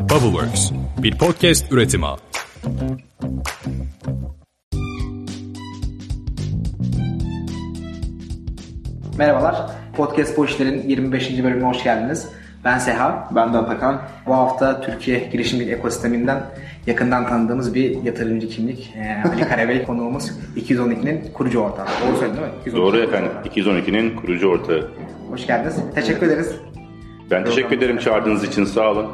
Bubbleworks, bir podcast üretimi. Merhabalar, Podcast Bu İşler'in 25. bölümüne hoş geldiniz. Ben Seha. Ben de Atakan. Bu hafta Türkiye girişimcilik ekosisteminden yakından tanıdığımız bir yatırımcı kimlik. Ee, Ali Karabey konuğumuz 212'nin kurucu ortağı. Doğru söyledim değil mi? 212. Doğru efendim. 212'nin kurucu ortağı. Hoş geldiniz. Teşekkür ederiz. Ben teşekkür ederim çağırdığınız için. Sağ olun.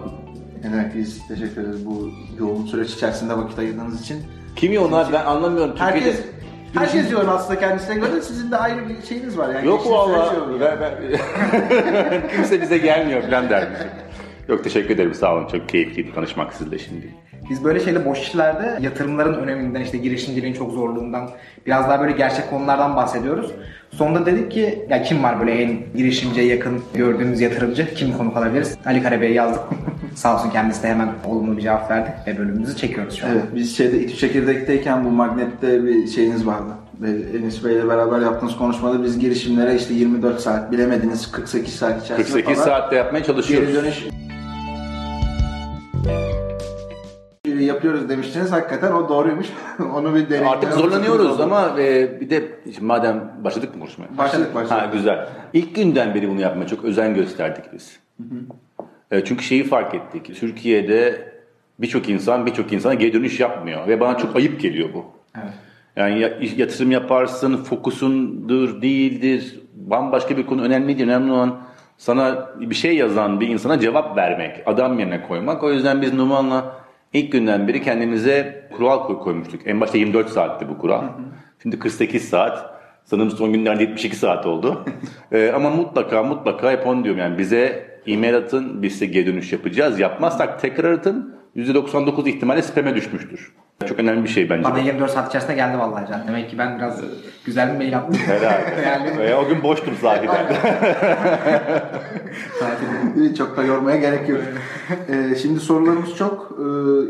Biz teşekkür ederiz bu yoğun süreç içerisinde vakit ayırdığınız için. Kim ya onlar ben anlamıyorum. Herkes herkes diyor aslında kendisine göre sizin de ayrı bir şeyiniz var yani. Yok valla. yok. Ben, ben... Kimse bize gelmiyor falan dermişim. Yok teşekkür ederim sağ olun. Çok keyifliydi tanışmak sizle şimdi. Biz böyle şeyle boş işlerde yatırımların öneminden, işte girişimciliğin çok zorluğundan, biraz daha böyle gerçek konulardan bahsediyoruz. Sonunda dedik ki, ya kim var böyle en girişimciye yakın gördüğümüz yatırımcı? Kim konuk alabiliriz? Ali Karabey'i yazdık. Sağ olsun kendisi de hemen olumlu bir cevap verdi ve bölümümüzü çekiyoruz şu an. Evet biz şeyde İTÜ Çekirdek'teyken bu Magnet'te bir şeyiniz vardı. Ve Enis Bey'le beraber yaptığınız konuşmada biz girişimlere işte 24 saat bilemediniz 48 saat içerisinde 48 falan saatte yapmaya geri çalışıyoruz. dönüş yapıyoruz demiştiniz. Hakikaten o doğruymuş. Onu bir deneyelim. Artık zorlanıyoruz ama e, bir de madem başladık mı konuşmaya? Başladık başladık. Ha, güzel. İlk günden beri bunu yapmaya çok özen gösterdik biz. E, çünkü şeyi fark ettik. Türkiye'de birçok insan birçok insana geri dönüş yapmıyor ve bana çok ayıp geliyor bu. Evet. Yani ya- yatırım yaparsın, fokusundur, değildir, bambaşka bir konu önemli değil. Önemli olan sana bir şey yazan bir insana cevap vermek, adam yerine koymak. O yüzden biz Numan'la ilk günden beri kendimize kural koy- koymuştuk. En başta 24 saatti bu kural. Şimdi 48 saat. Sanırım son günlerde 72 saat oldu. Ee, ama mutlaka mutlaka hep onu diyorum yani bize e-mail atın biz size geri dönüş yapacağız. Yapmazsak tekrar atın %99 ihtimalle spam'e düşmüştür. Çok önemli bir şey bence. Bana 24 saat içerisinde geldi vallahi can. Demek ki ben biraz güzel bir mail attım. Herhalde. Yani- Ee, o gün boştum sahiden. Çok da yormaya gerek yok. Ee, şimdi sorularımız çok. Ee,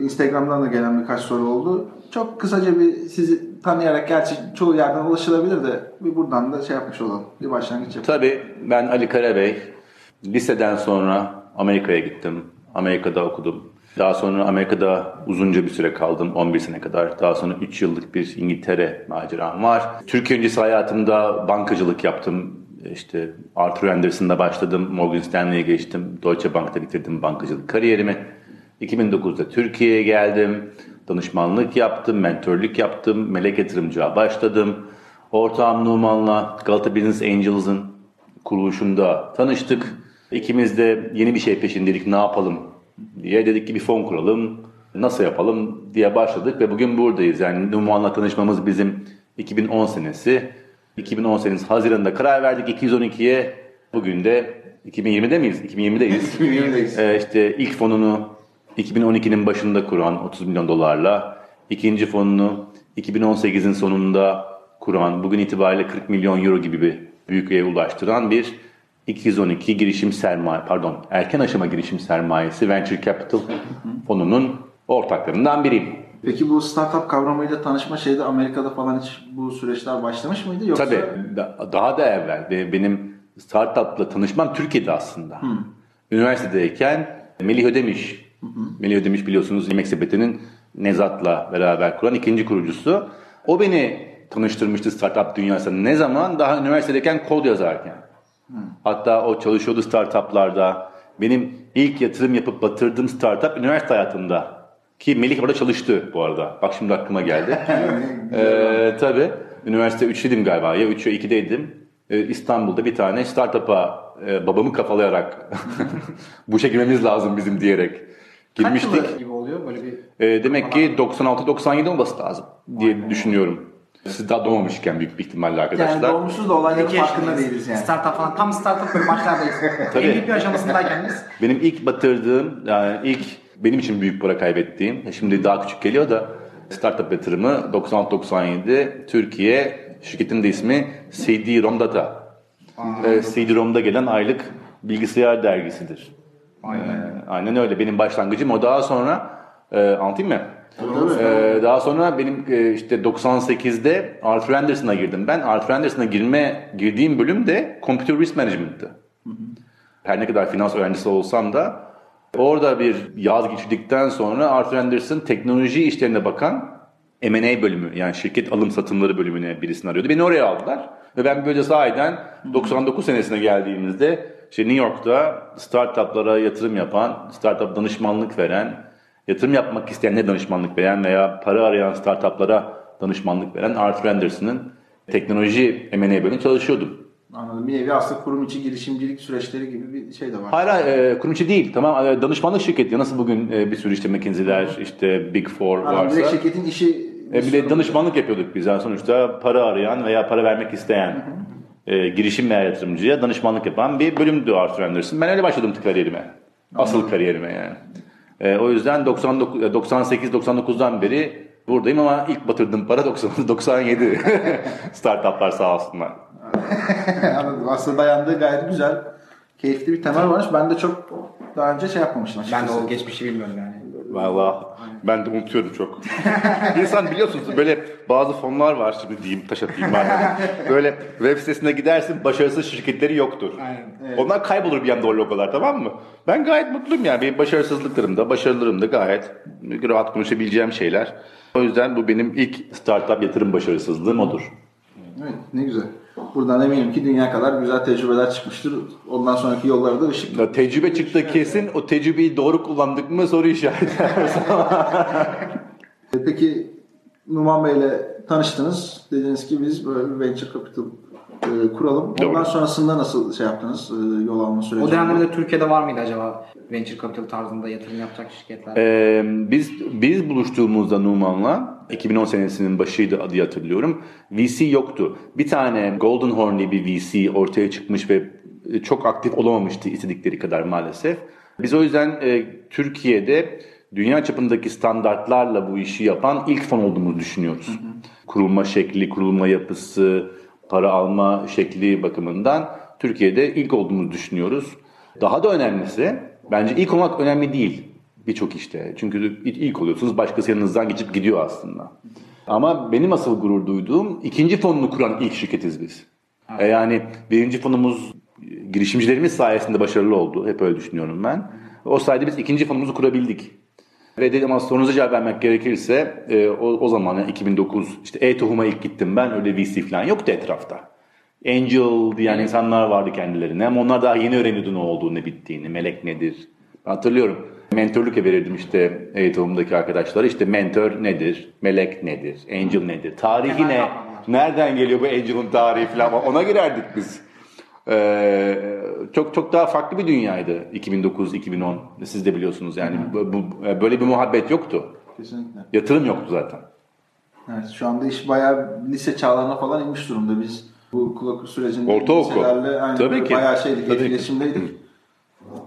Instagram'dan da gelen birkaç soru oldu. Çok kısaca bir sizi tanıyarak gerçi çoğu yerden ulaşılabilir de bir buradan da şey yapmış olalım. Bir başlangıç yapalım. Tabii ben Ali Karabey. Liseden sonra Amerika'ya gittim. Amerika'da okudum. Daha sonra Amerika'da uzunca bir süre kaldım. 11 sene kadar. Daha sonra 3 yıllık bir İngiltere maceram var. Türkiye öncesi hayatımda bankacılık yaptım. İşte Arthur Anderson'da başladım. Morgan Stanley'e geçtim. Deutsche Bank'ta bitirdim bankacılık kariyerimi. 2009'da Türkiye'ye geldim. Danışmanlık yaptım, mentörlük yaptım. Melek yatırımcıya başladım. Ortağım Numan'la Galata Business Angels'ın kuruluşunda tanıştık. İkimiz de yeni bir şey peşindeydik ne yapalım diye dedik ki bir fon kuralım. Nasıl yapalım diye başladık ve bugün buradayız. Yani Numan'la tanışmamız bizim 2010 senesi. 2010 senesi Haziran'da karar verdik 212'ye. Bugün de 2020'de miyiz? 2020'deyiz. 2020'deyiz. Ee, işte ilk fonunu 2012'nin başında kuran 30 milyon dolarla, ikinci fonunu 2018'in sonunda kuran, bugün itibariyle 40 milyon euro gibi bir büyüklüğe ulaştıran bir 212 girişim sermaye, pardon erken aşama girişim sermayesi Venture Capital fonunun ortaklarından biriyim. Peki bu startup kavramıyla tanışma şeyde Amerika'da falan hiç bu süreçler başlamış mıydı? Yoksa Tabii da- daha da evvel ve benim startupla tanışmam Türkiye'de aslında. Üniversitedeyken Melih Ödemiş, Melih Ödemiş biliyorsunuz Yemek Sepeti'nin Nezat'la beraber kuran ikinci kurucusu. O beni tanıştırmıştı startup dünyasına. Ne zaman? Daha üniversitedeyken kod yazarken. Hatta o çalışıyordu startuplarda. Benim ilk yatırım yapıp batırdığım startup üniversite hayatımda. Ki Melih orada çalıştı bu arada. Bak şimdi aklıma geldi. ee, tabii. Üniversite 3'teydim galiba. Ya 3 ya 2'deydim. Ee, İstanbul'da bir tane startup'a e, babamı kafalayarak bu işe girmemiz lazım bizim diyerek Kaç girmiştik. yılı gibi oluyor böyle bir Ee, demek ki 96-97 olması lazım diye düşünüyorum. Siz daha doğmamışken büyük bir ihtimalle yani arkadaşlar. doğmuşuz da olayların İki farkında yaşındayız. değiliz yani. Startup falan tam startup böyle başlardayız. Tabii. MVP aşamasındayken biz Benim ilk batırdığım, yani ilk benim için büyük para kaybettiğim, şimdi daha küçük geliyor da startup yatırımı 96-97 Türkiye, şirketin de ismi CD-ROM Data. Ee, CD-ROM'da gelen aylık bilgisayar dergisidir. Aynen. Ee, aynen öyle. Benim başlangıcım o. Daha sonra e, anlatayım mı? Ee, daha sonra benim e, işte 98'de Arthur Anderson'a girdim. Ben Arthur Anderson'a girme girdiğim bölüm de Computer Risk Management'tı. Her ne kadar finans öğrencisi olsam da Orada bir yaz geçirdikten sonra Arthur Anderson teknoloji işlerine bakan M&A bölümü yani şirket alım satımları bölümüne birisini arıyordu. Beni oraya aldılar. Ve ben böyle sahiden 99 senesine geldiğimizde işte New York'ta startuplara yatırım yapan, startup danışmanlık veren, yatırım yapmak isteyen ne danışmanlık veren veya para arayan startuplara danışmanlık veren Arthur Anderson'ın teknoloji M&A bölümünde çalışıyordum. Anladım. Bir nevi aslında kurum içi girişimcilik süreçleri gibi bir şey de var. Hayır, hayır e, kurum içi değil. Tamam e, danışmanlık şirketi. Nasıl bugün e, bir sürü işte McKinsey'ler, işte Big Four Anladım. varsa. Direkt şirketin işi E, bir de danışmanlık yapıyorduk biz. Yani sonuçta para arayan veya para vermek isteyen e, girişim veya yatırımcıya danışmanlık yapan bir bölümdü Arthur Anderson. Ben öyle başladım kariyerime. Asıl kariyerime yani. E, o yüzden 99 e, 98-99'dan beri buradayım ama ilk batırdığım para 90 97. Startuplar sağ olsunlar. Anladım. Aslında dayandığı gayet güzel. Keyifli bir temel varmış. Ben de çok daha önce şey yapmamıştım Ben açıkçası. de o geçmişi bilmiyorum yani. Valla ben de unutuyorum çok. İnsan biliyorsunuz böyle bazı fonlar var şimdi diyeyim taş atayım ben. Böyle web sitesine gidersin başarısız şirketleri yoktur. Aynen. Onlar kaybolur bir anda o logolar tamam mı? Ben gayet mutluyum yani. Benim başarısızlıklarım da başarılarım da gayet rahat konuşabileceğim şeyler. O yüzden bu benim ilk startup yatırım başarısızlığım odur. Evet ne güzel. Buradan eminim ki dünya kadar güzel tecrübeler çıkmıştır. Ondan sonraki yollarda ışık. Ya, tecrübe çıktı kesin. O tecrübeyi doğru kullandık mı soru işareti. E, Peki Numan Bey'le tanıştınız. Dediniz ki biz böyle bir venture capital e, kuralım. Ondan Doğru. sonrasında nasıl şey yaptınız? E, yol alma süreci. O dönemlerde Türkiye'de var mıydı acaba venture capital tarzında yatırım yapacak şirketler? Ee, biz biz buluştuğumuzda Numan'la 2010 senesinin başıydı adı hatırlıyorum. VC yoktu. Bir tane Golden Horn diye bir VC ortaya çıkmış ve çok aktif olamamıştı istedikleri kadar maalesef. Biz o yüzden e, Türkiye'de dünya çapındaki standartlarla bu işi yapan ilk fon olduğumuzu düşünüyoruz. Kurulma şekli, kurulma yapısı, para alma şekli bakımından Türkiye'de ilk olduğumuzu düşünüyoruz. Daha da önemlisi bence ilk olmak önemli değil birçok işte. Çünkü ilk oluyorsunuz başkası yanınızdan geçip gidiyor aslında. Ama benim asıl gurur duyduğum ikinci fonunu kuran ilk şirketiz biz. E yani birinci fonumuz girişimcilerimiz sayesinde başarılı oldu. Hep öyle düşünüyorum ben. O sayede biz ikinci fonumuzu kurabildik. Ve dedim ama sorunuza cevap vermek gerekirse e, o, o zaman yani 2009 işte e-tohuma ilk gittim ben öyle VC falan yoktu etrafta. Angel diyen insanlar vardı kendilerine ama onlar daha yeni öğreniyordu ne olduğunu ne bittiğini, melek nedir. Hatırlıyorum mentorluk verirdim işte e-tohumdaki arkadaşlara işte mentor nedir, melek nedir, angel nedir, tarihi ne, nereden geliyor bu angel'ın tarihi falan ona girerdik biz. Ee, çok çok daha farklı bir dünyaydı 2009-2010 siz de biliyorsunuz yani bu, bu- böyle bir muhabbet yoktu. Kesinlikle. Yatırım yoktu zaten. Evet, şu anda iş bayağı lise çağlarına falan inmiş durumda. Biz bu kulak sürecinde Ortaokul. liselerle aynı Tabii ki. bayağı şeydik, Tabii ki.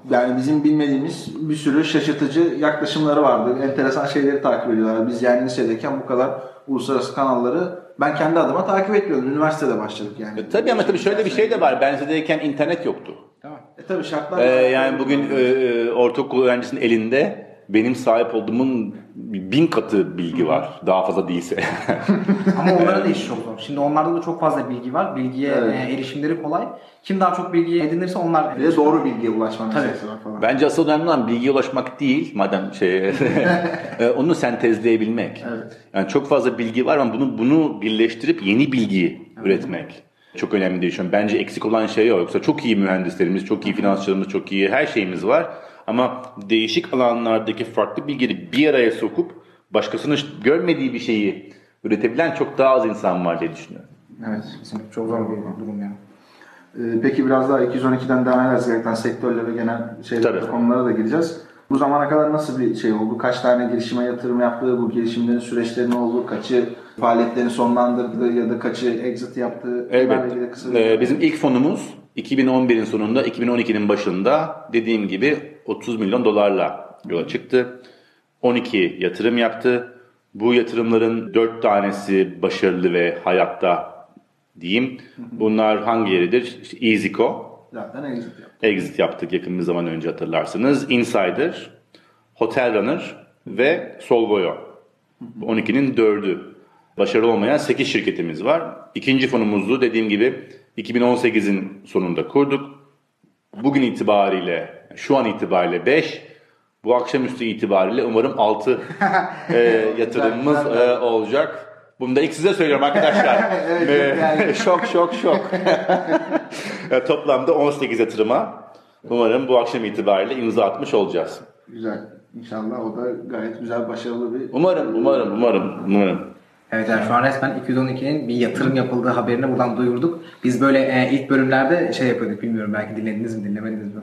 Yani bizim bilmediğimiz bir sürü şaşırtıcı yaklaşımları vardı. Enteresan şeyleri takip ediyorlar. Biz yani lisedeyken bu kadar uluslararası kanalları ben kendi adıma takip etmiyordum. Üniversitede başladık yani. E, tabii ama tabii şöyle bir şey de var. Ben lisedeyken internet yoktu. Mi? E tabii şartlar Ee, yani bugün e, e, ortaokul öğrencisinin elinde benim sahip olduğumun bin katı bilgi var. Daha fazla değilse. Ama onlara da iş çok zor. Şimdi onlarda da çok fazla bilgi var. Bilgiye Evet. e, erişimleri kolay. Kim daha çok bilgi edinirse onlar Bir de doğru bilgiye ulaşma meselesi var falan. Bence asıl önemli olan bilgiye ulaşmak değil. Madem şey e, onu sentezleyebilmek. Evet. Yani çok fazla bilgi var ama bunu bunu birleştirip yeni bilgi üretmek. Çok önemli an. Bence eksik olan şey o. Yoksa çok iyi mühendislerimiz, çok iyi finansçılarımız, çok iyi her şeyimiz var. Ama değişik alanlardaki farklı bilgileri bir araya sokup başkasının görmediği bir şeyi üretebilen çok daha az insan var diye düşünüyorum. Evet. Kesinlikle çok zor bir durum ya. Ee, Peki biraz daha 212'den devam ederiz gerçekten sektörle ve genel şeyler konulara da gireceğiz. Bu zamana kadar nasıl bir şey oldu? Kaç tane girişime yatırım yaptı? Bu girişimlerin süreçleri ne oldu? Kaçı faaliyetlerini sonlandırdı ya da kaçı exit yaptı? Bir- Ee, bizim ilk fonumuz 2011'in sonunda, 2012'nin başında dediğim gibi 30 milyon dolarla yola çıktı. 12 yatırım yaptı. Bu yatırımların 4 tanesi başarılı ve hayatta diyeyim. Bunlar hangileridir? İşte EasyCo, Zaten exit yaptı. Exit yaptık yakın bir zaman önce hatırlarsınız. Insider, Hotel Runner ve Solvoyo. Bu 12'nin 4'ü. Başarılı olmayan 8 şirketimiz var. İkinci fonumuzu dediğim gibi 2018'in sonunda kurduk. Bugün itibariyle, şu an itibariyle 5, Bu akşamüstü itibariyle umarım 6 e, yatırımımız e, olacak. Bunu da ilk size söylüyorum arkadaşlar. Evet, E, yani. şok şok şok. E, Toplamda 18 yatırıma umarım bu akşam itibariyle imza atmış olacağız. Güzel. İnşallah o da gayet güzel, başarılı bir... Umarım, umarım, umarım, umarım. Evet yani şu an resmen 212'nin bir yatırım yapıldığı haberini buradan duyurduk. Biz böyle e, ilk bölümlerde şey yapıyorduk bilmiyorum belki dinlediniz mi dinlemediniz mi?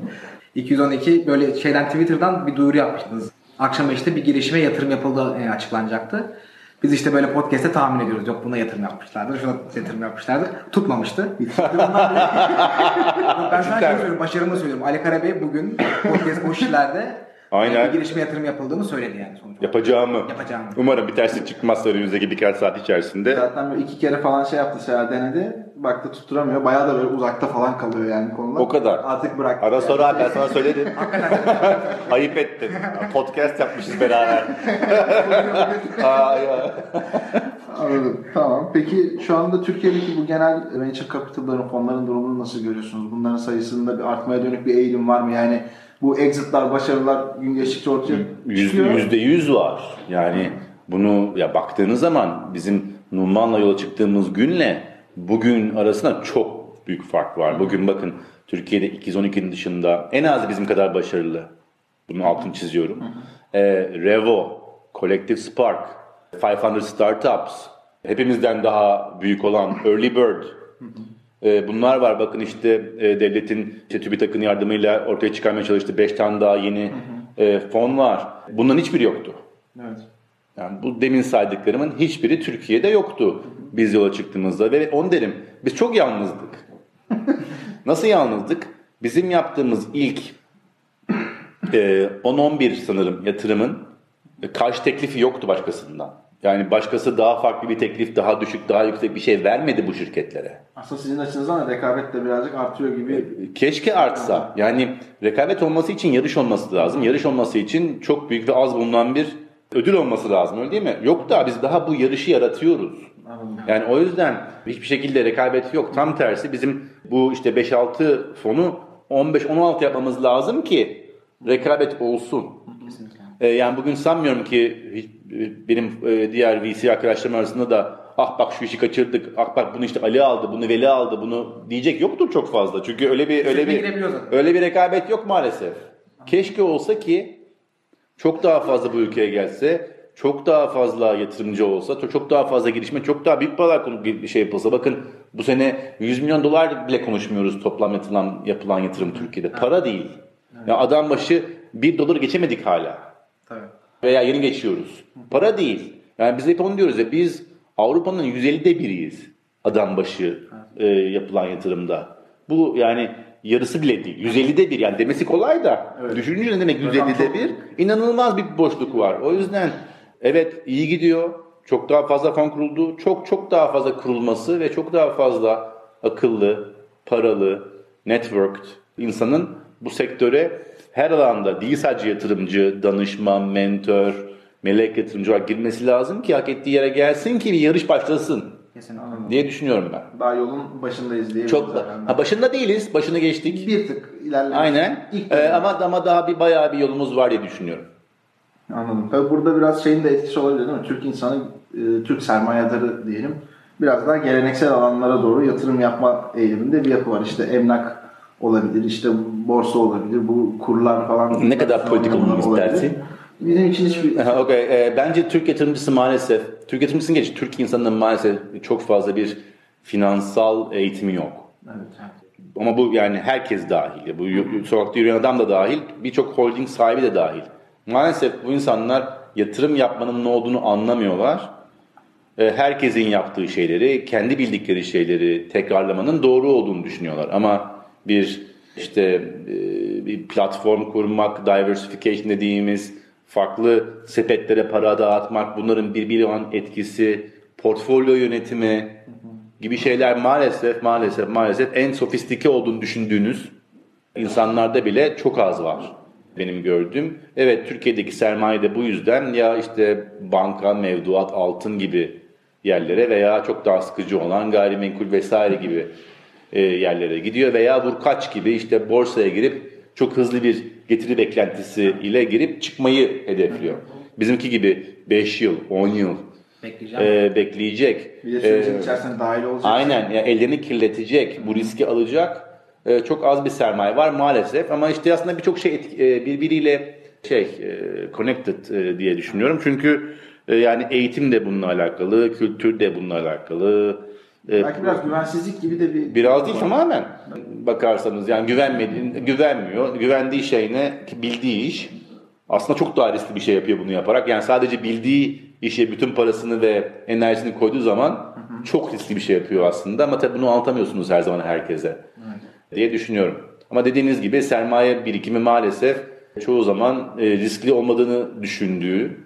212 böyle şeyden Twitter'dan bir duyuru yapmıştınız. Akşam işte bir girişime yatırım yapıldığı e, açıklanacaktı. Biz işte böyle podcast'te tahmin ediyoruz. Yok buna yatırım yapmışlardır, şuna yatırım yapmışlardır. Tutmamıştı. ben şey söylüyorum, başarımı söylüyorum. Ali Karabey bugün podcast boş işlerde Aynen. bir girişime yatırım yapıldığını söyledi yani sonuç olarak. Yapacağımı. Yapacağımı. Umarım bir terslik çıkmazsa önümüzdeki birkaç saat içerisinde. Zaten böyle iki kere falan şey yaptı Seher denedi. Baktı tutturamıyor. Bayağı da böyle uzakta falan kalıyor yani konular. O kadar. Artık bıraktı. Ara yani. sonra abi ben sana söyledim. Ayıp ettin. Podcast yapmışız beraber. Aa, ya. Anladım. Tamam. Peki şu anda Türkiye'deki bu genel venture capital'ların, fonların durumunu nasıl görüyorsunuz? Bunların sayısında bir artmaya dönük bir eğilim var mı? Yani bu exit'lar, başarılar gün geçtikçe ortaya çıkıyor. yüzde yüz var. Yani bunu ya baktığınız zaman bizim Numan'la yola çıktığımız günle bugün arasında çok büyük fark var. Bugün bakın Türkiye'de 212'nin dışında en az bizim kadar başarılı. Bunun altını çiziyorum. Ee, Revo, Collective Spark, 500 Startups, hepimizden daha büyük olan Early Bird, bunlar var. Bakın işte e, devletin işte TÜBİTAK'ın yardımıyla ortaya çıkarmaya çalıştığı 5 tane daha yeni e, fon var. Bunların hiçbiri yoktu. Evet. Yani bu demin saydıklarımın hiçbiri Türkiye'de yoktu biz yola çıktığımızda ve onu derim biz çok yalnızdık. Nasıl yalnızdık? Bizim yaptığımız ilk e, 10-11 sanırım yatırımın e, karşı teklifi yoktu başkasından. Yani başkası daha farklı bir teklif, daha düşük, daha yüksek bir şey vermedi bu şirketlere. Aslında sizin açınızdan da rekabet de birazcık artıyor gibi. Keşke artsa. Yani rekabet olması için yarış olması lazım. Yarış olması için çok büyük ve az bulunan bir ödül olması lazım öyle değil mi? Yok da biz daha bu yarışı yaratıyoruz. Yani o yüzden hiçbir şekilde rekabet yok. Tam tersi bizim bu işte 5-6 fonu 15-16 yapmamız lazım ki rekabet olsun. Ee, yani bugün sanmıyorum ki benim e, diğer VC arkadaşlarım arasında da ah bak şu işi kaçırdık, ah bak bunu işte Ali aldı, bunu Veli aldı, bunu diyecek yoktur çok fazla. Çünkü öyle bir öyle bir öyle bir rekabet yok maalesef. Keşke olsa ki çok daha fazla bu ülkeye gelse, çok daha fazla yatırımcı olsa, çok- daha fazla girişme, çok daha büyük paralar bir şey yapılsa. Bakın bu sene 100 milyon dolar bile konuşmuyoruz toplam yapılan, yapılan yatırım Türkiye'de. Para değil. Ya adam başı 1 dolar geçemedik hala. Tabii. Veya yeni geçiyoruz. Para değil. Yani biz hep onu diyoruz ya biz Avrupa'nın 150'de biriyiz adam başı e, yapılan yatırımda. Bu yani yarısı bile değil. 150'de bir yani demesi kolay da düşününce ne demek 150'de bir? İnanılmaz bir boşluk var. O yüzden evet iyi gidiyor. Çok daha fazla fon kuruldu. Çok çok daha fazla kurulması ve çok daha fazla akıllı, paralı, networked insanın bu sektöre her alanda değil sadece yatırımcı, danışman, mentor, melek yatırımcı olarak girmesi lazım ki hak ettiği yere gelsin ki bir yarış başlasın Kesinlikle. diye düşünüyorum ben. Daha yolun başındayız diye. Çok ha, başında değiliz, başını geçtik. Bir tık ilerlemiş. Aynen. İlk Ee, ama ama daha bir bayağı bir yolumuz var diye düşünüyorum. Anladım. Tabii burada biraz şeyin de etkisi olabilir değil mi? Türk insanı, e, Türk sermayedarı diyelim. Biraz daha geleneksel alanlara doğru yatırım yapma eğiliminde bir yapı var. İşte emlak olabilir, işte borsa olabilir, bu kurlar falan. Ne kadar politik olmamı olabilir. istersin? Bizim için hiçbir... Okey. Ee, bence Türk yatırımcısı maalesef, Türk yatırımcısının geç, Türk insanının maalesef çok fazla bir finansal eğitimi yok. Evet. Ama bu yani herkes dahil. Bu sokakta yürüyen adam da dahil, birçok holding sahibi de dahil. Maalesef bu insanlar yatırım yapmanın ne olduğunu anlamıyorlar. Ee, Herkesin yaptığı şeyleri, kendi bildikleri şeyleri tekrarlamanın doğru olduğunu düşünüyorlar. Ama bir işte e, bir platform kurmak, diversification dediğimiz farklı sepetlere para dağıtmak, bunların birbiri olan etkisi, portfolyo yönetimi gibi şeyler maalesef maalesef maalesef en sofistike olduğunu düşündüğünüz insanlarda bile çok az var benim gördüğüm. Evet Türkiye'deki sermaye de bu yüzden ya işte banka, mevduat, altın gibi yerlere veya çok daha sıkıcı olan gayrimenkul vesaire gibi e, yerlere gidiyor veya vurkaç gibi işte borsaya girip çok hızlı bir getiri beklentisi ile girip çıkmayı hedefliyor. Bizimki gibi 5 yıl, 10 yıl e, bekleyecek. Bir de sürecin E, içerisinde dahil olacak. Aynen yani ellerini kirletecek, bu riski alacak e, çok az bir sermaye var maalesef ama işte aslında birçok şey etki- e, birbiriyle şey e, connected e, diye düşünüyorum. Çünkü e, yani eğitim de bununla alakalı, kültür de bununla alakalı. E, Belki biraz güvensizlik gibi de bir... Biraz değil tamamen bakarsanız yani güvenmediğin, güvenmiyor. Güvendiği şey ne? Bildiği iş. Aslında çok daha riskli bir şey yapıyor bunu yaparak. Yani sadece bildiği işe bütün parasını ve enerjisini koyduğu zaman çok riskli bir şey yapıyor aslında. Ama tabii bunu anlatamıyorsunuz her zaman herkese diye düşünüyorum. Ama dediğiniz gibi sermaye birikimi maalesef çoğu zaman e, riskli olmadığını düşündüğü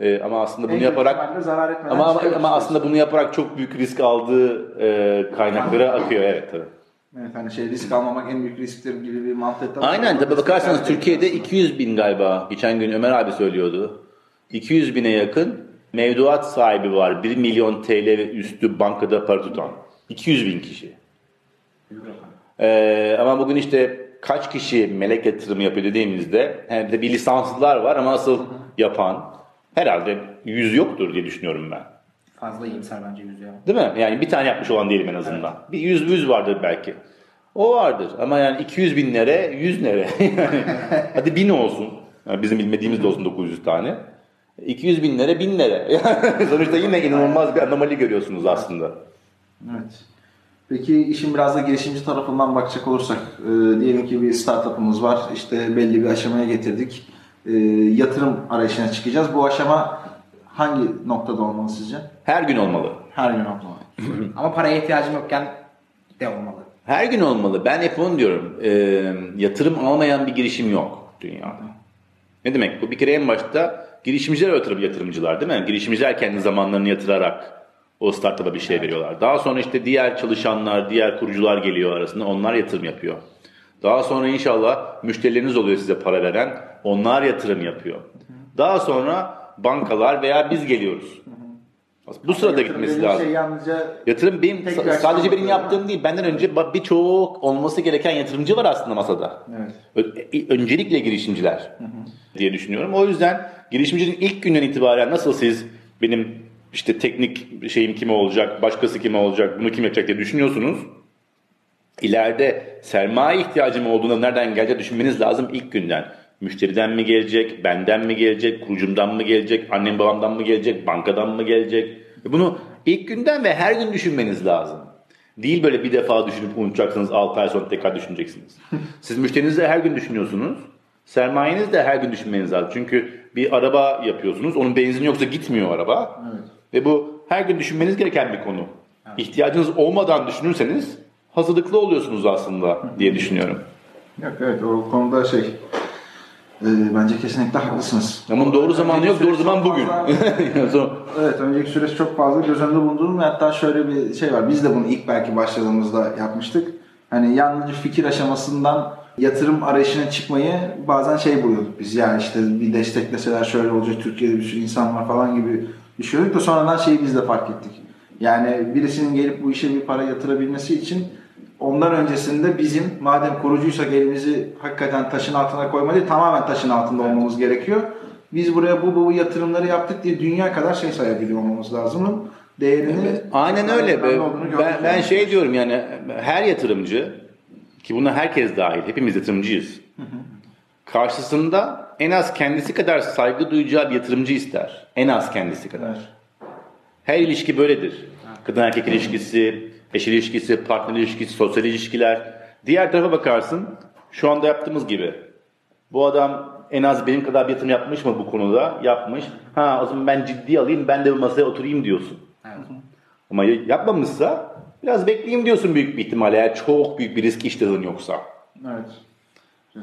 e, ama aslında bunu En yaparak zarar ama, ama, ama aslında bunu yaparak çok büyük risk aldığı e, kaynaklara akıyor evet tabii. Evet hani şey risk almamak en büyük risktir gibi bir mantıkta. Aynen tabii bakarsanız Türkiye'de ediyorsun. 200 bin galiba geçen gün Ömer abi söylüyordu. 200 bine yakın mevduat sahibi var. 1 milyon TL ve üstü bankada para tutan. 200 bin kişi. Ee, ama bugün işte kaç kişi melek yatırımı yapıyor dediğimizde hem de bir lisanslılar var ama asıl yapan herhalde yüz yoktur diye düşünüyorum ben. Fazla iyimser bence yüz ya. Değil mi? Yani bir tane yapmış olan değilim en azından. Bir yüz yüz vardır belki. O vardır ama yani 200 bin nere, 100 nere? hadi bin olsun. Yani bizim bilmediğimiz de olsun 900 tane. 200 bin lira, 1000 lira. Sonuçta yine inanılmaz bir anomali görüyorsunuz aslında. Evet. Peki işin biraz da girişimci tarafından bakacak olursak, e, diyelim ki bir startup'ımız var, işte belli bir aşamaya getirdik, E, yatırım arayışına çıkacağız. Bu aşama hangi noktada olmalı sizce? Her gün olmalı. Her gün olmalı. Ama paraya ihtiyacım yokken de olmalı. Her gün olmalı. Ben hep onu diyorum. Ee, yatırım almayan bir girişim yok dünyada. Ne demek bu? Bir kere en başta girişimciler yatırım yatırımcılar değil mi? Girişimciler kendi zamanlarını yatırarak o startup'a bir şey veriyorlar. Daha sonra işte diğer çalışanlar, diğer kurucular geliyor arasında. Onlar yatırım yapıyor. Daha sonra inşallah müşterileriniz oluyor size para veren. Onlar yatırım yapıyor. Daha sonra bankalar veya biz geliyoruz. Bu sırada Yatırım gitmesi lazım. Şey yalnızca Yatırım benim sadece benim yaptığım değil. Benden önce birçok olması gereken yatırımcı var aslında masada. Evet. Ö- Öncelikle girişimciler diye düşünüyorum. O yüzden girişimcinin ilk günden itibaren nasıl siz benim işte teknik şeyim kime olacak, başkası kime olacak, bunu kim yapacak diye düşünüyorsunuz. İleride sermaye ihtiyacım olduğunda nereden gelecek düşünmeniz lazım ilk günden. Müşteriden mi gelecek, benden mi gelecek, kurucumdan mı gelecek, annem babamdan mı gelecek, bankadan mı gelecek? Bunu ilk günden ve her gün düşünmeniz lazım. Değil böyle bir defa düşünüp unutacaksınız 6 ay sonra tekrar düşüneceksiniz. Siz müşterinizi de her gün düşünüyorsunuz. Sermayenizi de her gün düşünmeniz lazım. Çünkü bir araba yapıyorsunuz. Onun benzini yoksa gitmiyor araba. Ve bu her gün düşünmeniz gereken bir konu. İhtiyacınız olmadan düşünürseniz hazırlıklı oluyorsunuz aslında diye düşünüyorum. Yok evet o konuda şey e, bence kesinlikle haklısınız. Ama doğru zamanı yok, doğru zaman bugün. Sonra- Evet önceki süreç çok fazla göz önünde bulundurulmuyor. Hatta şöyle bir şey var. Biz de bunu ilk belki başladığımızda yapmıştık. Hani yalnızca fikir aşamasından yatırım arayışına çıkmayı bazen şey buluyorduk biz. Yani işte bir destekleseler şöyle olacak Türkiye'de bir sürü insan var falan gibi düşünüyorduk da sonradan şeyi biz de fark ettik. Yani birisinin gelip bu işe bir para yatırabilmesi için ondan öncesinde bizim madem kurucuysak elimizi hakikaten taşın altına koyma değil tamamen taşın altında olmamız gerekiyor. Biz buraya bu bu yatırımları yaptık diye dünya kadar şey sayabiliyor olmamız lazım. Değerini Aynen öyle. Ben, ben yani. şey diyorum yani her yatırımcı ki buna herkes dahil hepimiz yatırımcıyız. Karşısında en az kendisi kadar saygı duyacağı bir yatırımcı ister. En az kendisi kadar. Her ilişki böyledir. Kadın erkek ilişkisi, eş ilişkisi, partner ilişkisi, sosyal ilişkiler. Diğer tarafa bakarsın şu anda yaptığımız gibi. Bu adam en az benim kadar bir yatırım yapmış mı bu konuda? Yapmış. Ha o zaman ben ciddi alayım ben de bu masaya oturayım diyorsun. Ama yapmamışsa biraz bekleyeyim diyorsun büyük bir ihtimalle eğer çok büyük bir risk iştahın yoksa. Evet.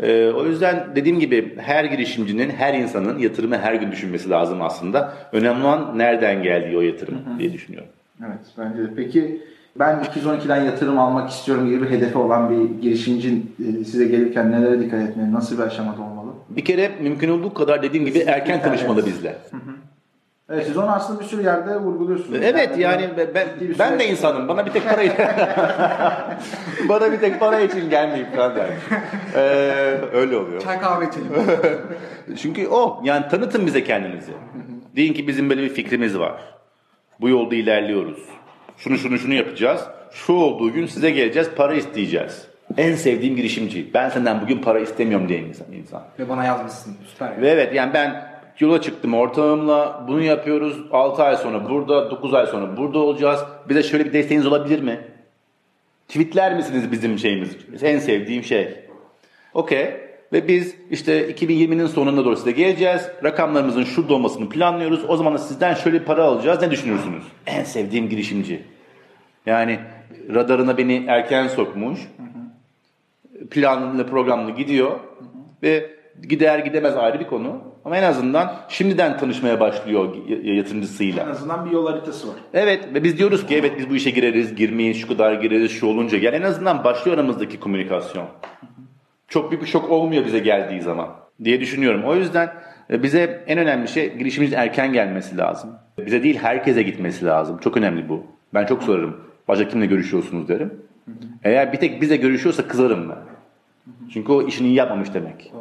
Ee, o yüzden dediğim gibi her girişimcinin, her insanın yatırımı her gün düşünmesi lazım aslında. Önemli olan nereden geldiği o yatırım diye düşünüyorum. Evet bence de. Peki ben 212'den yatırım almak istiyorum gibi bir hedefi olan bir girişimci e, size gelirken nelere dikkat etmeli? Nasıl bir aşamada olmalı? Bir kere mümkün olduğu kadar dediğim gibi erken Evet. tanışmalı bizle. Evet siz onu aslında bir sürü yerde vurguluyorsunuz. Evet yani ben, ciddi bir ben de insanım. Bana bir tek para Bana bir tek para için gelmeyip falan der. Ee, öyle oluyor. Çay kahve içelim. Çünkü o yani tanıtın bize kendinizi. Deyin ki bizim böyle bir fikrimiz var. Bu yolda ilerliyoruz. Şunu şunu şunu yapacağız. Şu olduğu gün size geleceğiz, para isteyeceğiz. En sevdiğim girişimci. Ben senden bugün para istemiyorum diyen insan. insan. Ve bana yazmışsın. Süper. Ve evet yani ben yola çıktım ortağımla bunu yapıyoruz. 6 ay sonra burada, 9 ay sonra burada olacağız. Bize şöyle bir desteğiniz olabilir mi? Tweetler misiniz bizim şeyimiz? En sevdiğim şey. Okey. Ve biz işte 2020'nin sonunda doğru size geleceğiz. Rakamlarımızın şurada olmasını planlıyoruz. O zaman da sizden şöyle bir para alacağız. Ne düşünürsünüz? En sevdiğim girişimci. Yani radarına beni erken sokmuş. Planlı programlı gidiyor. Ve gider gidemez ayrı bir konu. Ama en azından şimdiden tanışmaya başlıyor yatırımcısıyla. En azından bir yol haritası var. Evet ve biz diyoruz ki evet biz bu işe gireriz, girmeyiz, şu kadar gireriz, şu olunca gel. En azından başlıyor aramızdaki komünikasyon. Çok büyük bir şok olmuyor bize geldiği zaman diye düşünüyorum. O yüzden e, bize en önemli şey girişimcinin erken gelmesi lazım. Bize değil herkese gitmesi lazım. Çok önemli bu. Ben çok sorarım. Başka kimle görüşüyorsunuz derim. Eğer bir tek bize görüşüyorsa kızarım ben. Çünkü o işini iyi yapmamış demek.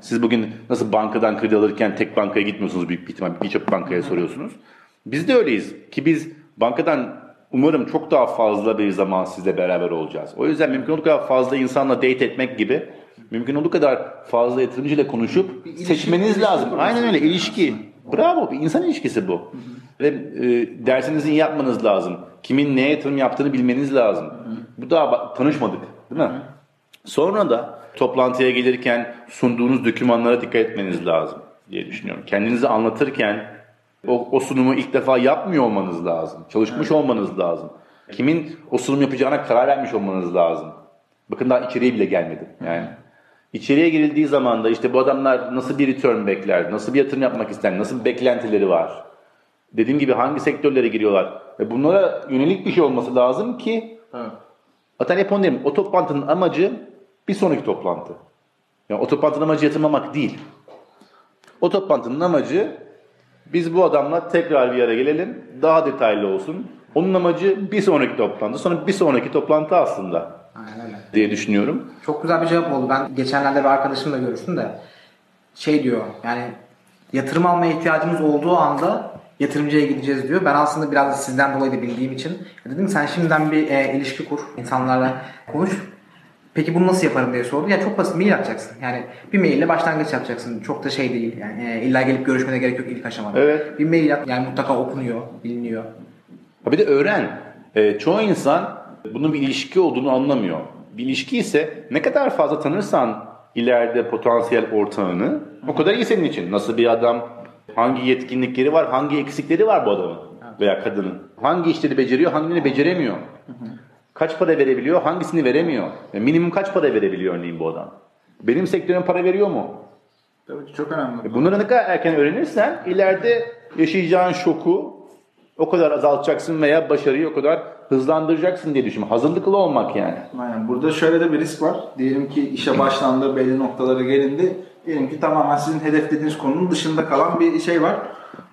Siz bugün nasıl bankadan kredi alırken tek bankaya gitmiyorsunuz büyük bir ihtimal birçok bankaya soruyorsunuz. Biz de öyleyiz ki biz bankadan umarım çok daha fazla bir zaman sizle beraber olacağız. O yüzden mümkün olduğu kadar fazla insanla date etmek gibi mümkün olduğu kadar fazla yatırımcıyla konuşup ilişki- seçmeniz ilişki lazım. Aynen öyle ilişki. Bravo bir insan ilişkisi bu. Ve e, dersinizi iyi yapmanız lazım. Kimin neye yatırım yaptığını bilmeniz lazım. Bu daha tanışmadık değil mi? Sonra da toplantıya gelirken sunduğunuz dokümanlara dikkat etmeniz lazım diye düşünüyorum. Kendinizi anlatırken o, o sunumu ilk defa yapmıyor olmanız lazım. Çalışmış olmanız lazım. Kimin o sunum yapacağına karar vermiş olmanız lazım. Bakın daha içeriye bile gelmedim. Yani içeriye girildiği zaman da işte bu adamlar nasıl bir return bekler, nasıl bir yatırım yapmak ister, nasıl bir beklentileri var. Dediğim gibi hangi sektörlere giriyorlar. Ve bunlara yönelik bir şey olması lazım ki Evet. Zaten hep onu derim. O toplantının amacı bir sonraki toplantı. Yani o toplantının amacı yatırmamak değil. O toplantının amacı biz bu adamla tekrar bir araya gelelim. Daha detaylı olsun. Onun amacı bir sonraki toplantı. Sonra bir sonraki toplantı aslında Aynen öyle. diye düşünüyorum. Çok güzel bir cevap oldu. Ben geçenlerde bir arkadaşımla görüştüm de şey diyor yani yatırım almaya ihtiyacımız olduğu anda yatırımcıya gideceğiz diyor. Ben aslında biraz da sizden dolayı da bildiğim için dedim sen şimdiden bir e, ilişki kur, insanlarla konuş. Peki bunu nasıl yaparım diye sordu. Ya çok basit mail atacaksın. Yani bir maille başlangıç yapacaksın. Çok da şey değil. Yani e, illa gelip görüşmene gerek yok ilk aşamada. Evet. Bir mail at. Yani mutlaka okunuyor, biliniyor. Ha bir de öğren. Ee, çoğu insan bunun bir ilişki olduğunu anlamıyor. Bir ilişki ise ne kadar fazla tanırsan ileride potansiyel ortağını o kadar iyi senin için. Nasıl bir adam, hangi yetkinlikleri var, hangi eksikleri var bu adamın veya kadının. Hangi işleri beceriyor, hangilerini beceremiyor. Kaç para verebiliyor, hangisini veremiyor. Yani minimum kaç para verebiliyor örneğin bu adam. Benim sektörüm para veriyor mu? Tabii ki çok önemli. E Bunları ne kadar erken öğrenirsen ileride yaşayacağın şoku o kadar azaltacaksın veya başarıyı o kadar hızlandıracaksın diye düşünüyorum. Hazırlıklı olmak yani. Aynen. Burada şöyle de bir risk var. Diyelim ki işe başlandı, belli noktalara gelindi. Diyelim ki tamamen sizin hedeflediğiniz konunun dışında kalan bir şey var.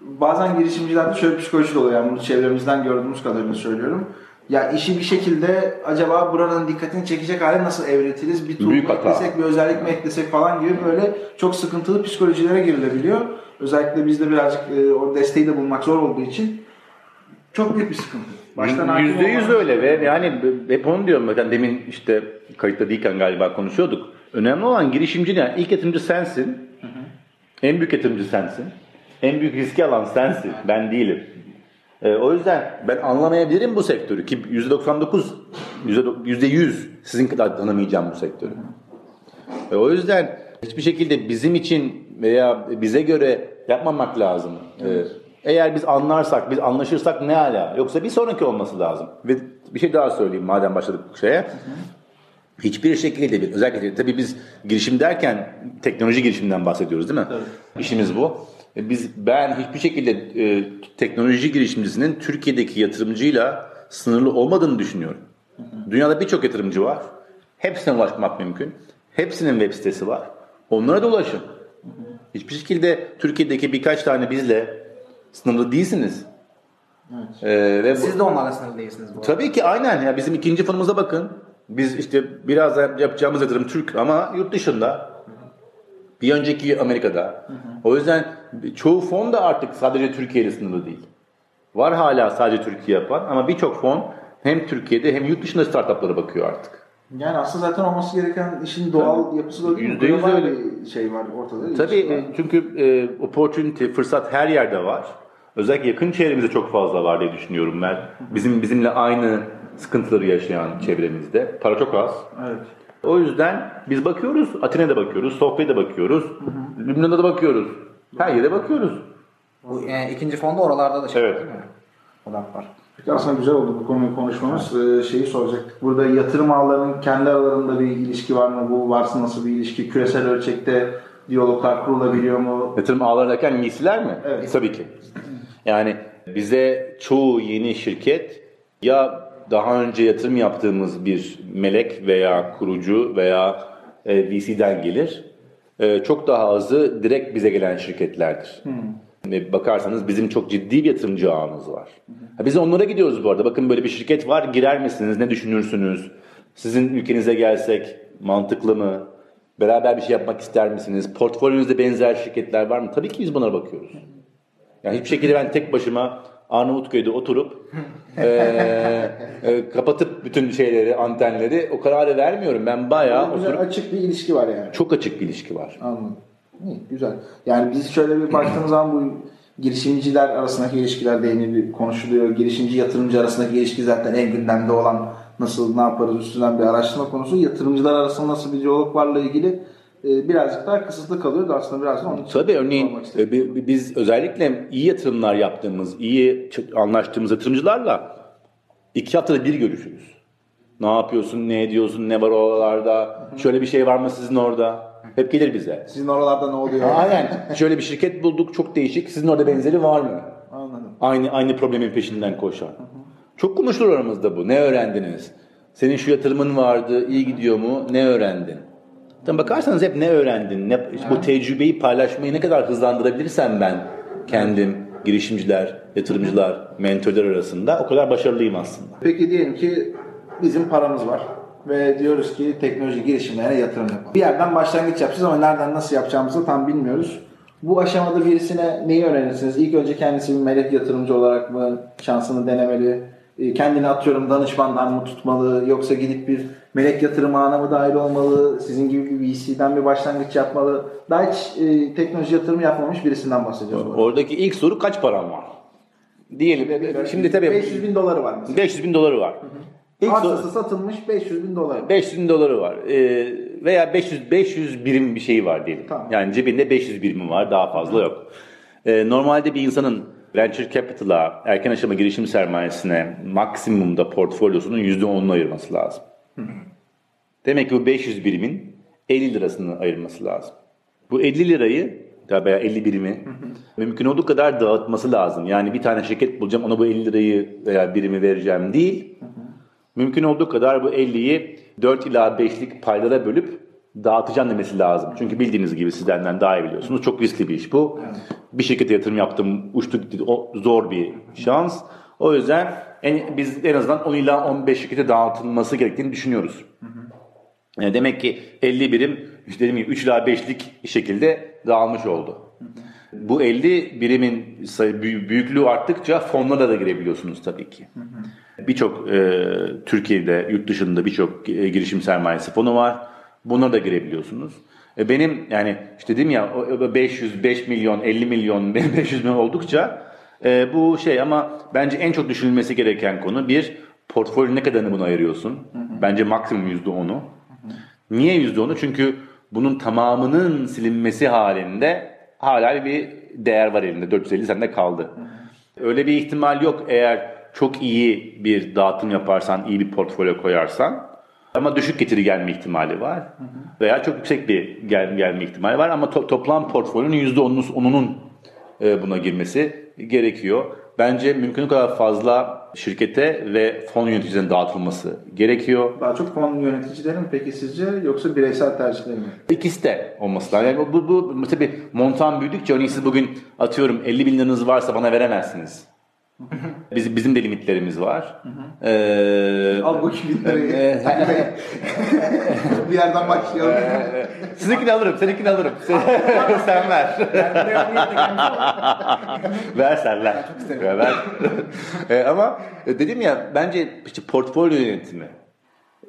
Bazen girişimcilerde şöyle bir psikoloji de oluyor. Yani bunu çevremizden gördüğümüz kadarıyla söylüyorum. Ya işi bir şekilde acaba buranın dikkatini çekecek hale nasıl evretiriz? Bir tool Büyük hata. eklesek, bir özellik mi eklesek falan gibi böyle çok sıkıntılı psikolojilere girilebiliyor. Özellikle bizde birazcık e, o desteği de bulmak zor olduğu için çok büyük bir sıkıntı. Hakim Yüzde yüz öyle ve yani hep onu diyorum. Bakın demin işte kayıtta değilken galiba konuşuyorduk. Önemli olan girişimci yani ilk yatırımcı sensin. En büyük yatırımcı sensin. En büyük riski alan sensin. Ben değilim. Ee, o yüzden ben anlamayabilirim bu sektörü ki %99, %100 sizin kadar tanımayacağım bu sektörü. Ve o yüzden hiçbir şekilde bizim için veya bize göre yapmamak lazım. Ee, eğer biz anlarsak, biz anlaşırsak ne ala. Yoksa bir sonraki olması lazım. Ve bir şey daha söyleyeyim madem başladık bu şeye. Hiçbir şekilde bir özellikle tabii biz girişim derken teknoloji girişiminden bahsediyoruz değil mi? İşimiz bu. E, Biz ben hiçbir şekilde e, teknoloji girişimcisinin Türkiye'deki yatırımcıyla sınırlı olmadığını düşünüyorum. Dünyada birçok yatırımcı var. Hepsine ulaşmak mümkün. Hepsinin web sitesi var. Onlara da ulaşın. Hiçbir şekilde Türkiye'deki birkaç tane bizle Sınırlı değilsiniz. Evet. Ee, ve bu- Siz de onlarla sınırlı değilsiniz bu arada. Tabii ki aynen. Ya bizim ikinci fonumuza bakın. Biz işte biraz yapacağımız yatırım Türk ama yurt dışında. Bir önceki Amerika'da. O yüzden çoğu fon da artık sadece Türkiye ile sınırlı değil. Var hala sadece Türkiye yapan ama birçok fon hem Türkiye'de hem yurt dışında startuplara bakıyor artık. Yani aslında zaten olması gereken işin doğal yapısı da değil mi? Global öyle. bir şey var ortada. Tabii e, çünkü e, opportunity, fırsat her yerde var. Özellikle yakın çevremizde çok fazla var diye düşünüyorum ben. Bizim bizimle aynı sıkıntıları yaşayan çevremizde. Para çok az. Evet. O yüzden biz bakıyoruz, Atina'da bakıyoruz, Sofya'da bakıyoruz, Lübnan'da da bakıyoruz. Her yere bakıyoruz. Bu yani ikinci fonda oralarda da şey Evet. değil mi? Odak var. Peki aslında güzel oldu bu konuyu konuşmamız. Ee, şeyi soracaktık. Burada yatırım ağlarının kendi aralarında bir ilişki var mı? Bu varsa nasıl bir ilişki? Küresel ölçekte diyaloglar kurulabiliyor mu? Yatırım ağları derken VC'ler mi? Evet. Tabii ki. Yani bize çoğu yeni şirket ya daha önce yatırım yaptığımız bir melek veya kurucu veya e, VC'den gelir. E, çok daha azı direkt bize gelen şirketlerdir. Ve bakarsanız bizim çok ciddi bir yatırımcı ağımız var. Ha, Biz onlara gidiyoruz bu arada. Bakın böyle bir şirket var. Girer misiniz? Ne düşünürsünüz? Sizin ülkenize gelsek mantıklı mı? Beraber bir şey yapmak ister misiniz? Portföyünüzde benzer şirketler var mı? Tabii ki biz bunlara bakıyoruz. Yani hiçbir şekilde ben tek başıma Arnavutköy'de oturup eee, e, kapatıp bütün şeyleri, antenleri o kararı vermiyorum. Ben bayağı Güzel oturup açık bir ilişki var yani. çok açık bir ilişki var. Anladım. İyi, güzel. Yani biz şöyle bir baktığımız zaman bu girişimciler arasındaki ilişkiler de yeni bir konuşuluyor. Girişimci yatırımcı arasındaki ilişki zaten en gündemde olan nasıl ne yaparız üstünden bir araştırma konusu. Yatırımcılar arasında nasıl bir diyalog varla ilgili e, birazcık daha kısıtlı kalıyor da aslında biraz da onun Tabii örneğin e, bi- bi- biz özellikle iyi yatırımlar yaptığımız, iyi anlaştığımız yatırımcılarla iki haftada bir görüşürüz. Ne yapıyorsun, ne ediyorsun, ne var oralarda, şöyle bir şey var mı sizin orada? Hep gelir bize. Sizin oralarda ne oluyor? Aynen. Şöyle bir şirket bulduk çok değişik. Sizin orada benzeri var mı? Anladım. Aynı aynı problemin peşinden koşan. Çok konuşulur aramızda bu. Ne öğrendiniz? Senin şu yatırımın vardı, iyi gidiyor mu? Ne öğrendin? Tabii bakarsanız hep ne öğrendin? Ne, bu tecrübeyi paylaşmayı ne kadar hızlandırabilirsem ben kendim, girişimciler, yatırımcılar, mentörler arasında o kadar başarılıyım aslında. Peki diyelim ki bizim paramız var ve diyoruz ki teknoloji girişimlerine yatırım yapalım. Bir yerden başlangıç yapacağız ama nereden nasıl yapacağımızı tam bilmiyoruz. Bu aşamada birisine neyi önerirsiniz? İlk önce kendisi bir melek yatırımcı olarak mı şansını denemeli? E, Kendini atıyorum danışmandan mı tutmalı? Yoksa gidip bir melek yatırım ağına mı dahil olmalı? Sizin gibi bir VC'den bir başlangıç yapmalı? Daha hiç e, teknoloji yatırımı yapmamış birisinden bahsediyoruz. Oradaki ilk soru kaç param var? Diyelim. Şimdi tabii 500 bin doları var mesela. 500 bin doları var. İlk soru- Arsası satılmış 500 bin doları. 500 bin doları var. Ee, veya 500 500 birim bir şey var diyelim. Tamam. Yani cebinde 500 birimi var, daha fazla yok. Ee, normalde bir insanın venture capital'a, erken aşama girişim sermayesine maksimumda portfolyosunun %10'unu ayırması lazım. Demek ki bu 500 birimin 50 lirasını ayırması lazım. Bu 50 lirayı veya 50 birimi mümkün olduğu kadar dağıtması lazım. Yani bir tane şirket bulacağım ona bu 50 lirayı veya birimi vereceğim değil. Mümkün olduğu kadar bu 50'yi 4 ila 5'lik paylara bölüp dağıtacağım demesi lazım. Çünkü bildiğiniz gibi sizlerden daha iyi biliyorsunuz. Çok riskli bir iş bu. Bir şirkete yatırım yaptım, uçtu gitti. O zor bir şans. O yüzden en, biz en azından 10 ila 15 şirkete dağıtılması gerektiğini düşünüyoruz. Yani demek ki 50 birim işte dediğim gibi 3 ila 5'lik şekilde dağılmış oldu. Bu 50 birimin sayı, büyü- büyüklüğü arttıkça fonlara da girebiliyorsunuz tabii ki. Birçok e, Türkiye'de, yurt dışında birçok e, girişim sermayesi fonu var. Bunlara da girebiliyorsunuz. E, benim yani işte dedim ya o- o 500, 5 milyon, 50 milyon, 500 milyon oldukça e, bu şey ama bence en çok düşünülmesi gereken konu bir portföyün ne kadarını buna ayırıyorsun? Bence maksimum %10'u. Niye %10'u? Çünkü bunun tamamının silinmesi halinde hala bir değer var elinde. 450 sende kaldı. Öyle bir ihtimal yok eğer çok iyi bir dağıtım yaparsan, iyi bir portfolyo koyarsan. Ama düşük getiri gelme ihtimali var. Veya çok yüksek bir gel, gelme ihtimali var. Ama to- toplam portfolyonun %10'unun onunun e, buna girmesi gerekiyor. Bence mümkün kadar fazla şirkete ve fon yöneticilerine dağıtılması gerekiyor. Daha çok fon yöneticileri mi peki sizce yoksa bireysel tercihleri mi? İkisi de olması lazım. Yani bu, bu, bu tabii montan büyüdükçe örneğin siz bugün atıyorum 50 bin liranız varsa bana veremezsiniz. Bizim, bizim de limitlerimiz var. Ee, Al bu bin lirayı. e, bir yerden başlayalım. Sizinkini alırım, seninkini alırım. Sen, sen ver. ver sen ver. ver, ver. E, ama dedim ya bence işte portfolyo yönetimi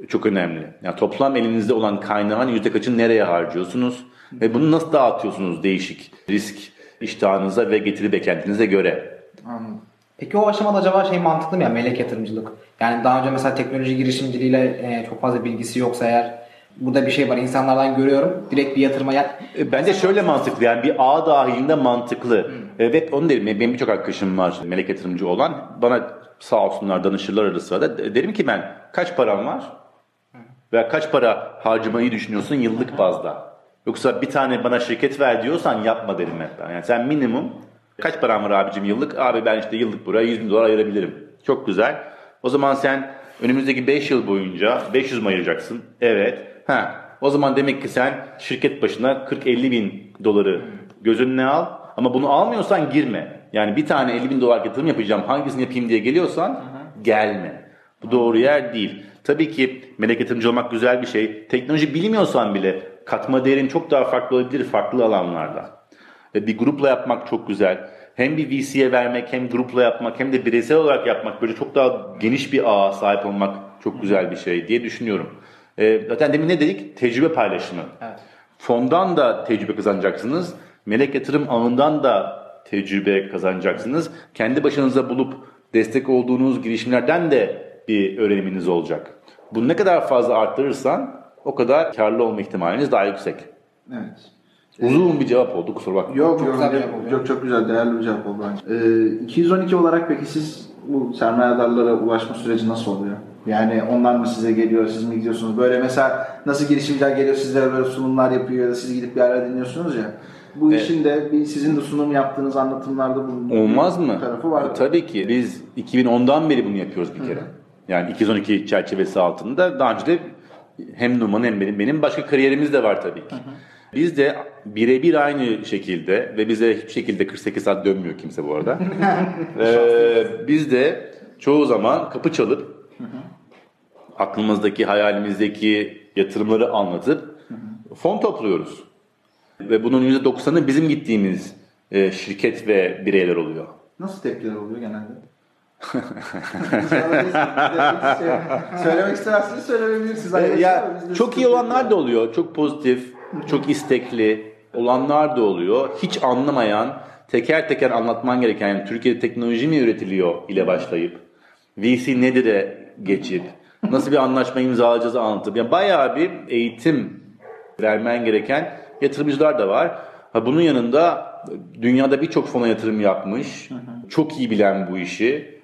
çok önemli. Yani toplam elinizde olan kaynağın yüzde kaçını nereye harcıyorsunuz ve bunu nasıl dağıtıyorsunuz değişik risk iştahınıza ve getiri beklentinize göre. Anladım. Peki o aşamada acaba şey mantıklı mı ya melek yatırımcılık? Yani daha önce mesela teknoloji girişimciliğiyle e, çok fazla bilgisi yoksa eğer burada bir şey var insanlardan görüyorum direkt bir yatırıma ya E, Bence şöyle mantıklı yani bir ağ dahilinde mantıklı. E, Ve onu derim benim birçok arkadaşım var melek yatırımcı olan. Bana sağ olsunlar danışırlar arası sırada. De- Derim ki ben kaç param var? Veya kaç para harcamayı düşünüyorsun yıllık bazda? Yoksa bir tane bana şirket ver diyorsan yapma derim hep ben. Yani sen minimum kaç param var abicim yıllık? Abi ben işte yıllık buraya 100 bin dolar ayırabilirim. Çok güzel. O zaman sen önümüzdeki 5 yıl boyunca 500 mi ayıracaksın? Evet. Ha. O zaman demek ki sen şirket başına 40-50 bin doları göz önüne al. Ama bunu almıyorsan girme. Yani bir tane 50 bin dolar yatırım yapacağım hangisini yapayım diye geliyorsan gelme. Bu doğru yer değil. Tabii ki melek yatırımcı olmak güzel bir şey. Teknoloji bilmiyorsan bile katma değerin çok daha farklı olabilir farklı alanlarda. Ve bir grupla yapmak çok güzel. Hem bir VC'ye vermek hem grupla yapmak hem de bireysel olarak yapmak böyle çok daha geniş bir ağa sahip olmak çok güzel bir şey diye düşünüyorum. Ee, zaten demin ne dedik? Tecrübe paylaşımı. Evet. Fondan da tecrübe kazanacaksınız. Melek yatırım ağından da tecrübe kazanacaksınız. Kendi başınıza bulup destek olduğunuz girişimlerden de bir öğreniminiz olacak. Bunu ne kadar fazla arttırırsan o kadar karlı olma ihtimaliniz daha yüksek. Evet. Uzun bir cevap oldu kusura bakma. Yok Çok yok, güzel yok, cevap oldu. çok çok güzel değerli bir cevap oldu bence. Ee, 212 olarak peki siz bu sermayedarlara ulaşma süreci nasıl oluyor? Yani onlar mı size geliyor, siz mi gidiyorsunuz? Böyle mesela nasıl girişimciler geliyor sizlere böyle sunumlar yapıyor ya da siz gidip bir yerler dinliyorsunuz ya. Bu Evet. işin de bir sizin de sunum yaptığınız anlatımlarda bunun Olmaz mı? tarafı var. Tabii ki. Biz 2010'dan beri bunu yapıyoruz bir kere. Yani 212 çerçevesi altında. Daha önce de hem Numan hem benim, benim başka kariyerimiz de var tabii ki. Biz de birebir aynı şekilde ve bize hiçbir şekilde 48 saat dönmüyor kimse bu arada. Ee, biz de çoğu zaman kapı çalıp aklımızdaki, hayalimizdeki yatırımları anlatıp fon topluyoruz. Ve bunun %90'ı bizim gittiğimiz e, şirket ve bireyler oluyor. Nasıl tepkiler oluyor genelde? Söylemek istemezseniz söylemeyebilirsiniz. Ee, ya çok iyi olanlar da oluyor. Çok pozitif, çok istekli olanlar da oluyor. Hiç anlamayan, teker teker anlatman gereken yani Türkiye'de teknoloji mi üretiliyor ile başlayıp VC nedir'e geçip nasıl bir anlaşma imzalayacağız anlatıp yani bayağı bir eğitim vermen gereken yatırımcılar da var. Ha bunun yanında dünyada birçok fona yatırım yapmış, çok iyi bilen bu işi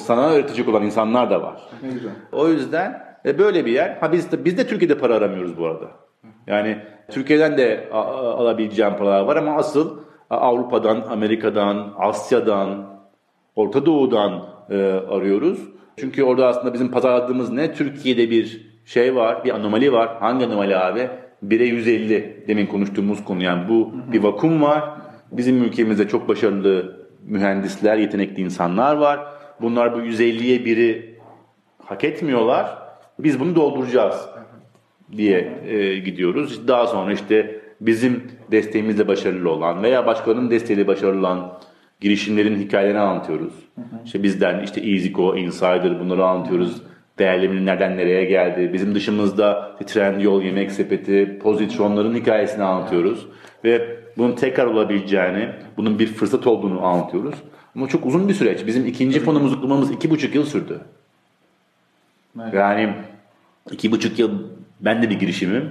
sana öğretecek olan insanlar da var. O yüzden e, böyle bir yer. Ha biz de, biz de Türkiye'de para aramıyoruz bu arada. Yani Türkiye'den de alabileceğim paralar var ama asıl Avrupa'dan, Amerika'dan, Asya'dan, Orta Doğu'dan e, arıyoruz. Çünkü orada aslında bizim pazarladığımız ne? Türkiye'de bir şey var, bir anomali var. Hangi anomali abi? 1'e 150 demin konuştuğumuz konu. Yani bu bir vakum var. Bizim ülkemizde çok başarılı mühendisler, yetenekli insanlar var. Bunlar bu 150'ye biri hak etmiyorlar. Biz bunu dolduracağız diye e, gidiyoruz. Daha sonra işte bizim desteğimizle başarılı olan veya başkalarının desteğiyle başarılı olan girişimlerin hikayelerini anlatıyoruz. İşte bizden işte EasyCo, Insider bunları anlatıyoruz. Değerleminin nereden nereye geldi. Bizim dışımızda Trendyol, Yemek Sepeti, Positronların hikayesini anlatıyoruz. Ve bunun tekrar olabileceğini, bunun bir fırsat olduğunu anlatıyoruz. Ama çok uzun bir süreç. Bizim ikinci fonumuzu kurmamız iki buçuk yıl sürdü. Yani iki buçuk yıl ben de bir girişimim.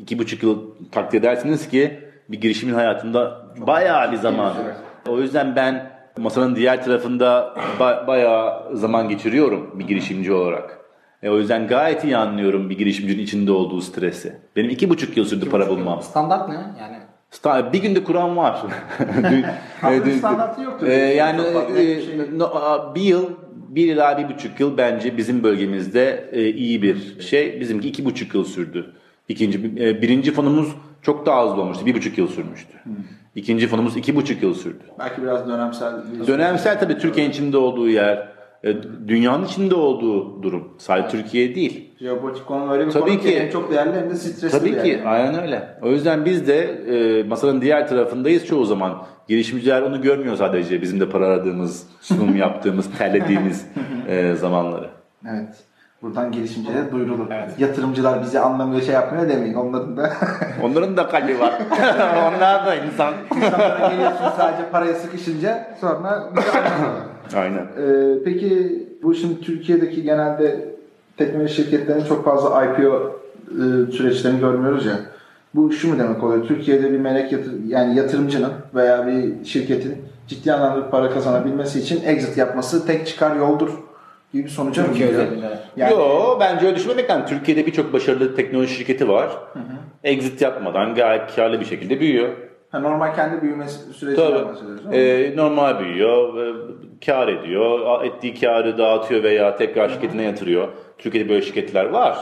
İki buçuk yıl takdir edersiniz ki bir girişimin hayatında bayağı bir zaman. O yüzden ben masanın diğer tarafında ba- bayağı zaman geçiriyorum bir girişimci olarak. E, o yüzden gayet iyi anlıyorum bir girişimcinin içinde olduğu stresi. Benim iki buçuk yıl sürdü para bulmam. Standart ne? Yani Sta- Bir günde kuran var. Dün- e, dün- standartı yoktur. e, yani Çok fazla e, şey yok. no- a- bir yıl bir ila bir buçuk yıl bence bizim bölgemizde e, iyi bir şey. Bizimki iki buçuk yıl sürdü. İkinci, e, birinci fonumuz çok daha hızlı olmuştu. Bir buçuk yıl sürmüştü. İkinci fonumuz iki buçuk yıl sürdü. Belki biraz dönemsel bir Dönemsel tabii Türkiye'nin içinde olduğu yer, e, dünyanın içinde olduğu durum. Sadece Türkiye değil. Jeopolitik konu öyle bir Tabii konu ki, ki. çok değerli hem de stresli Tabii ki aynen öyle. O yüzden biz de e, masanın diğer tarafındayız çoğu zaman. Girişimciler onu görmüyor sadece bizim de para aradığımız, sunum yaptığımız, terlediğimiz e, zamanları. Evet. Buradan girişimcilere duyurulur. Yatırımcılar bizi anlamıyor şey yapmıyor demeyin. Onların da Onların da kalbi var. Onlar da insan. insanlara geliyorsun sadece paraya sıkışınca sonra bizi. Aynen. Ee, peki bu şimdi Türkiye'deki genelde teknoloji şirketlerinin çok fazla IPO e, süreçlerini görmüyoruz ya. Bu şu mu demek oluyor? Türkiye'de bir melek yatır, yani yatırımcının veya bir şirketin ciddi anlamda para kazanabilmesi için exit yapması tek çıkar yoldur gibi bir sonuca mı özelinde. Yani, Yo bence öyle düşünmemek lazım. Türkiye'de birçok başarılı teknoloji şirketi var. Exit yapmadan gayet karlı bir şekilde büyüyor. Ha, normal kendi büyümesi sürecinden mi? Ee, normal büyüyor, e, kar ediyor, ettiği karı dağıtıyor veya tekrar şirketine yatırıyor. Türkiye'de böyle şirketler var.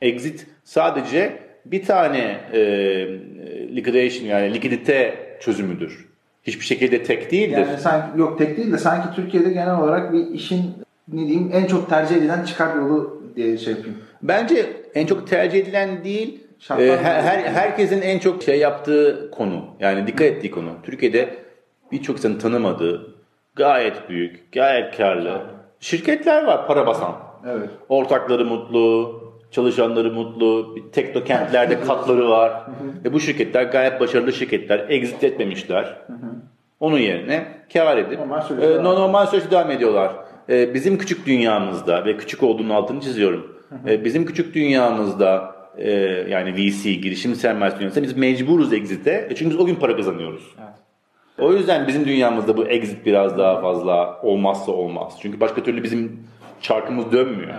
Exit sadece bir tane e, liquidation yani likidite çözümüdür. Hiçbir şekilde tek değildir. Yani sanki yok tek değil de sanki Türkiye'de genel olarak bir işin ne diyeyim en çok tercih edilen çıkar yolu diye şey yapayım. Bence en çok tercih edilen değil, Şartlar e, her, her- herkesin en çok şey yaptığı konu. Yani dikkat ettiği konu. Türkiye'de birçok insanın tanımadığı, gayet büyük, gayet karlı şirketler var para basan. Evet. Ortakları mutlu, çalışanları mutlu, teknokentlerde katları var. Ve bu şirketler gayet başarılı şirketler. Exit etmemişler. Onun yerine kar edip Normal e, devam. normal süreçte devam ediyorlar. E, bizim küçük dünyamızda ve küçük olduğunun altını çiziyorum. E, bizim küçük dünyamızda e, yani VC, girişim sermayesi dünyasında biz mecburuz exit'e. E, çünkü biz o gün para kazanıyoruz. O yüzden bizim dünyamızda bu exit biraz daha fazla olmazsa olmaz. Çünkü başka türlü bizim çarkımız dönmüyor.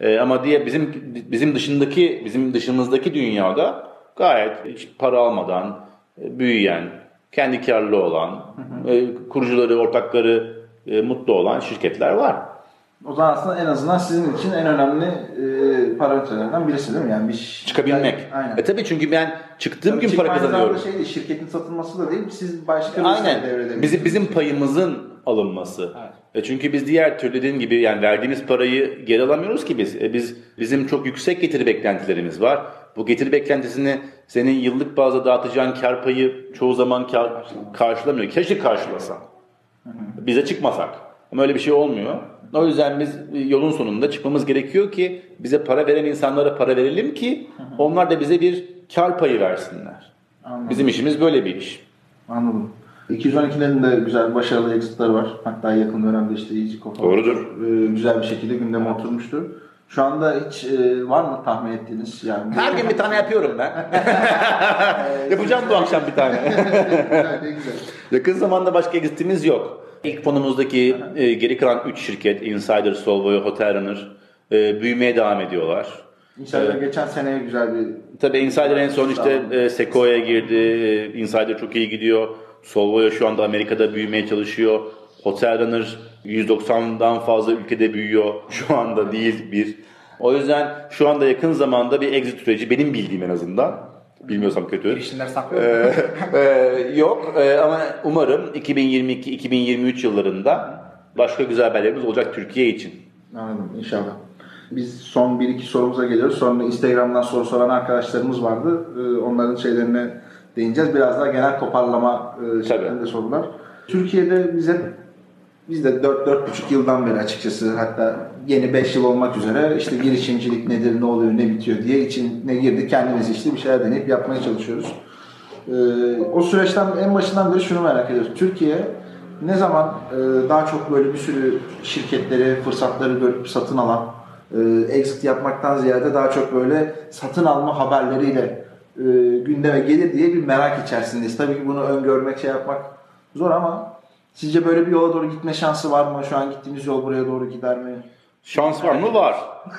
Ee, ama diye bizim bizim dışındaki bizim dışımızdaki dünyada gayet hiç para almadan e, büyüyen, kendi karlı olan, e, kurucuları, ortakları e, mutlu olan şirketler var. O zaman aslında en azından sizin için en önemli e, parametrelerden birisi değil mi? Yani bir ş- Çıkabilmek. Aynen. E tabii çünkü ben çıktığım Tabii gün para aynı zamanda kazanıyorum. Şey değil, şirketin satılması da değil, siz başka bir Aynen. devredebilirsiniz. Bizim bizim payımızın alınması. E çünkü biz diğer türlü dediğim gibi yani verdiğimiz parayı geri alamıyoruz ki biz. E biz bizim çok yüksek getiri beklentilerimiz var. Bu getiri beklentisini senin yıllık bazda dağıtacağın kar payı çoğu zaman kar, karşılamıyor. Keşke karşılasa. Bize çıkmasak. Ama öyle bir şey olmuyor. O yüzden biz yolun sonunda çıkmamız gerekiyor ki bize para veren insanlara para verelim ki onlar da bize bir kar payı versinler. Anladım. Bizim işimiz böyle bir iş. Anladım. 212'lerin de güzel başarılı exitleri var. Hatta yakın dönemde işte EasyCo falan. Doğrudur. E, güzel bir şekilde gündeme oturmuştu. Şu anda hiç e, var mı tahmin ettiğiniz? Yani Her gün bir tane yapıyorum ben. Yapacağım bu akşam bir tane. güzel, ne güzel. Yakın zamanda başka exitimiz yok. İlk fonumuzdaki e, geri kalan 3 şirket Insider, Solvay, Hotel Runner e, büyümeye devam ediyorlar. İnşallah geçen seneye güzel bir Tabii Insider en son işte e, Sequoia girdi. E, Insider çok iyi gidiyor. Solvay şu anda Amerika'da büyümeye çalışıyor. Hotel Runner 190'dan fazla ülkede büyüyor. Şu anda değil bir. O yüzden şu anda yakın zamanda bir exit süreci benim bildiğim en azından. Bilmiyorsam kötü. Girişimler saklıyor. Ee, e, yok Ee, ama umarım 2022-2023 yıllarında başka güzel haberlerimiz olacak Türkiye için. Anladım inşallah. Biz son bir iki sorumuza geliyoruz. Sonra Instagram'dan soru soran arkadaşlarımız vardı. Ee, Onların şeylerine değineceğiz. Biraz daha genel toparlama e, şeklinde sorular. Türkiye'de bize biz de 4-4,5 yıldan beri açıkçası hatta yeni 5 yıl olmak üzere işte girişimcilik nedir, ne oluyor, ne bitiyor diye içine girdik. Kendimiz işte bir şeyler deneyip yapmaya çalışıyoruz. Ee, o süreçten en başından beri şunu merak ediyoruz. Türkiye ne zaman e, daha çok böyle bir sürü şirketleri, fırsatları görüp satın alan, e, exit yapmaktan ziyade daha çok böyle satın alma haberleriyle e, gündeme gelir diye bir merak içerisindeyiz. Tabii ki bunu öngörmek, şey yapmak zor ama sizce böyle bir yola doğru gitme şansı var mı? Şu an gittiğimiz yol buraya doğru gider mi? Şans var mı? Var.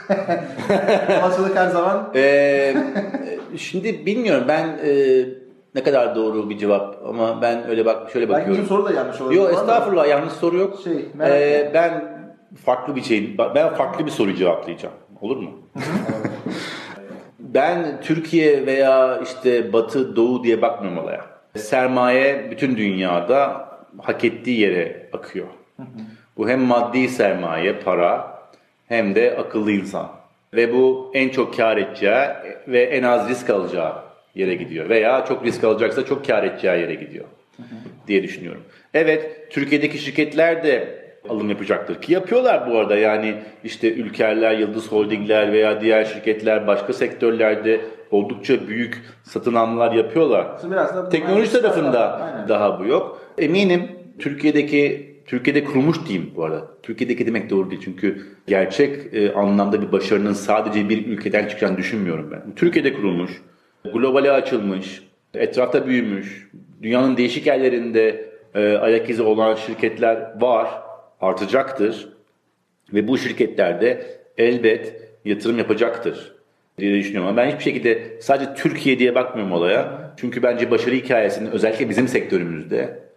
Olasılık her zaman Ee, şimdi bilmiyorum ben e, ne kadar doğru bir cevap ama ben öyle bak şöyle belki bakıyorum. bizim soru da yanlış olabilir. Yok estağfurullah yanlış soru yok. Şey, Ee, ben farklı bir şey, ben farklı bir soru cevaplayacağım. Olur mu? ben Türkiye veya işte Batı, Doğu diye bakmıyorum olaya. Sermaye bütün dünyada hak ettiği yere akıyor. Bu hem maddi sermaye, para hem de akıllı insan. Ve bu en çok kar edeceği ve en az risk alacağı yere gidiyor. Veya çok risk alacaksa çok kar edeceği yere gidiyor diye düşünüyorum. Evet, Türkiye'deki şirketler de alım yapacaktır ki yapıyorlar bu arada. Yani işte Ülkerler, Yıldız Holdingler veya diğer şirketler başka sektörlerde oldukça büyük satın almalar yapıyorlar. Biraz da Teknoloji tarafında Aynen. daha bu yok. Eminim Türkiye'deki Türkiye'de kurulmuş diyeyim bu arada. Türkiye'deki demek doğru değil çünkü gerçek e, anlamda bir başarının sadece bir ülkeden çıkacağını düşünmüyorum ben. Türkiye'de kurulmuş, globale açılmış, etrafta büyümüş, dünyanın değişik yerlerinde e, ayak izi olan şirketler var, artacaktır. Ve bu şirketler de elbet yatırım yapacaktır diye düşünüyorum. Ama ben hiçbir şekilde sadece Türkiye diye bakmıyorum olaya. Çünkü bence başarı hikayesinin özellikle bizim sektörümüzde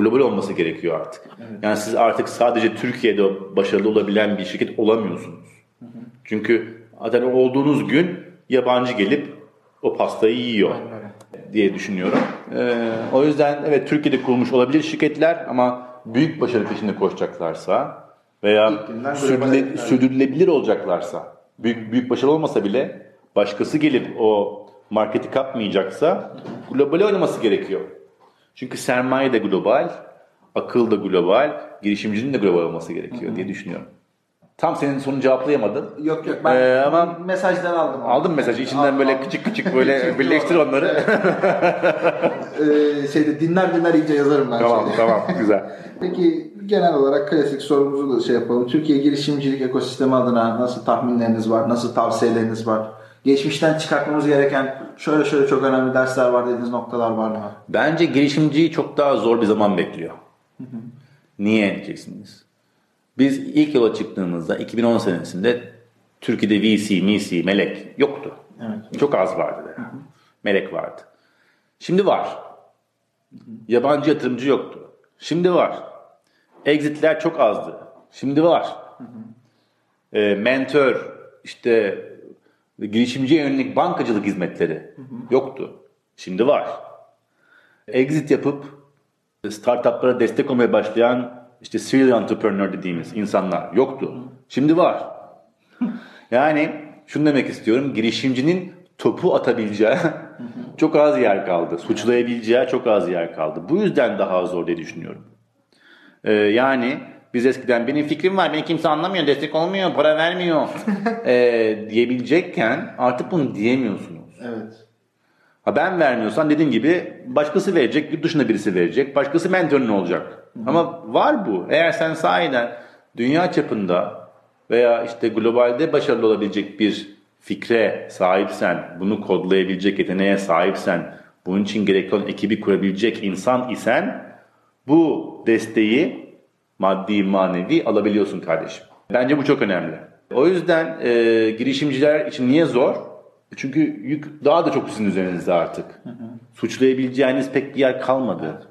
global olması gerekiyor artık. Yani siz artık sadece Türkiye'de başarılı olabilen bir şirket olamıyorsunuz. Çünkü zaten olduğunuz gün yabancı gelip o pastayı yiyor diye düşünüyorum. Ee, o yüzden evet Türkiye'de kurulmuş olabilir şirketler ama büyük başarı peşinde koşacaklarsa veya sürdürüle- sürdürülebilir olacaklarsa büyük büyük başarı olmasa bile başkası gelip o marketi kapmayacaksa global oynaması gerekiyor. Çünkü sermaye de global, akıl da global, girişimcinin de global olması gerekiyor diye düşünüyorum. Tam senin sorunu cevaplayamadım. Yok yok ben Ee, ama- mesajdan aldım. Aldın mesajı içinden Aldım, böyle aldım. küçük küçük böyle birleştir onları. Ee, şeyde dinler dinler iyice yazarım ben tamam şeyde. tamam güzel. Peki genel olarak klasik sorumuzu da şey yapalım. Türkiye girişimcilik ekosistemi adına nasıl tahminleriniz var? Nasıl tavsiyeleriniz var? Geçmişten çıkartmamız gereken şöyle şöyle çok önemli dersler var dediğiniz noktalar var mı? Bence girişimciyi çok daha zor bir zaman bekliyor. Niye diyeceksiniz? Biz ilk yola çıktığımızda 2010 senesinde Türkiye'de VC, MIC, melek yoktu. Çok az vardı. Yani. Melek vardı. Şimdi var. Yabancı yatırımcı yoktu. Şimdi var. Exitler çok azdı. Şimdi var. E, mentor, işte girişimciye yönelik bankacılık hizmetleri yoktu. Şimdi var. Exit yapıp startuplara destek olmaya başlayan işte serial entrepreneur dediğimiz insanlar yoktu. Şimdi var. Yani şunu demek istiyorum. Girişimcinin topu atabileceği çok az yer kaldı. Suçlayabileceği çok az yer kaldı. Bu yüzden daha zor diye düşünüyorum. Ee, yani biz eskiden benim fikrim var, beni kimse anlamıyor, destek olmuyor, para vermiyor ee, diyebilecekken artık bunu diyemiyorsunuz. Evet. Ha ben vermiyorsam dediğim gibi başkası verecek, yurt dışında birisi verecek, başkası mentorun olacak. Ama var bu. Eğer sen sahiden dünya çapında veya işte globalde başarılı olabilecek bir fikre sahipsen, bunu kodlayabilecek yeteneğe sahipsen, bunun için gerekli olan ekibi kurabilecek insan isen bu desteği maddi manevi alabiliyorsun kardeşim. Bence bu çok önemli. O yüzden e, girişimciler için niye zor? Çünkü yük daha da çok sizin üzerinizde artık. Suçlayabileceğiniz pek bir yer kalmadı.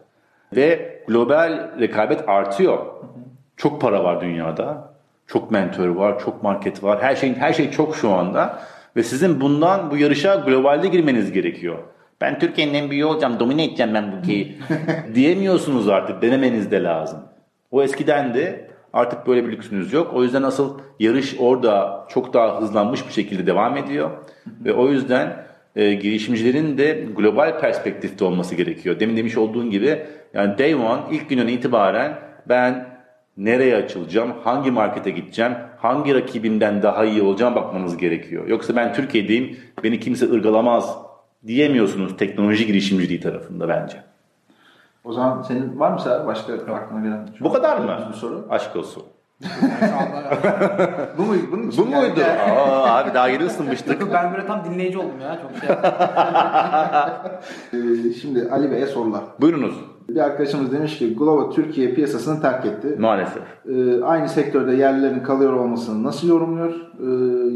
Ve global rekabet artıyor. Çok para var dünyada. Çok mentor var, çok market var. Her şeyin her şey çok şu anda ve sizin bundan bu yarışa globalde girmeniz gerekiyor. Ben Türkiye'nin en büyüğü olacağım, domine edeceğim ben bu ülkeyi diyemiyorsunuz artık. Denemeniz de lazım. O eskiden de artık böyle bir lüksünüz yok. O yüzden asıl yarış orada çok daha hızlanmış bir şekilde devam ediyor. Ve o yüzden e, girişimcilerin de global perspektifte olması gerekiyor. Demin demiş olduğun gibi yani day one ilk günden itibaren ben nereye açılacağım, hangi markete gideceğim, hangi rakibimden daha iyi olacağım bakmanız gerekiyor. Yoksa ben Türkiye'deyim, beni kimse ırgalamaz diyemiyorsunuz teknoloji girişimciliği tarafında bence. O zaman senin var mı Serhat başka aklına gelen? Bu kadar mı? Bir soru. Aşk olsun. Bu muydu? Bunun için Bu yani- muydu? Aa, abi daha yeni ısınmıştık. Ben böyle tam dinleyici oldum ya. Çok şey. Ee, şimdi Ali Bey'e sorular. Buyurunuz. Bir arkadaşımız demiş ki Glovo Türkiye piyasasını terk etti. Maalesef. Ee, aynı sektörde yerlilerin kalıyor olmasını nasıl yorumluyor? Ee,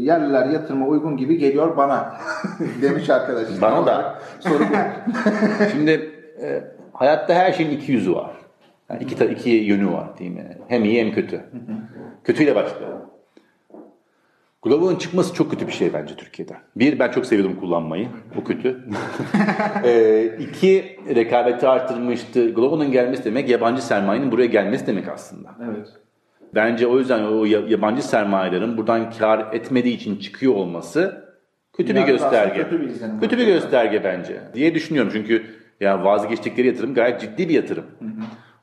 yerliler yatırıma uygun gibi geliyor bana demiş arkadaş. Bana da. Soru bu. Şimdi e, hayatta her şeyin iki yüzü var. Yani iki, iki yönü var değil mi? Hem iyi hem kötü. Kötüyle başlayalım. Glovo'nun çıkması çok kötü bir şey bence Türkiye'de. Bir, ben çok seviyordum kullanmayı. O kötü. e, iki, rekabeti arttırmıştı. Glovo'nun gelmesi demek yabancı sermayenin buraya gelmesi demek aslında. Evet. Bence o yüzden o ya- yabancı sermayelerin buradan kar etmediği için çıkıyor olması kötü bir Yani gösterge. aslında kötü bir. Kötü bir gösterge bence diye düşünüyorum. Çünkü ya vazgeçtikleri yatırım gayet ciddi bir yatırım.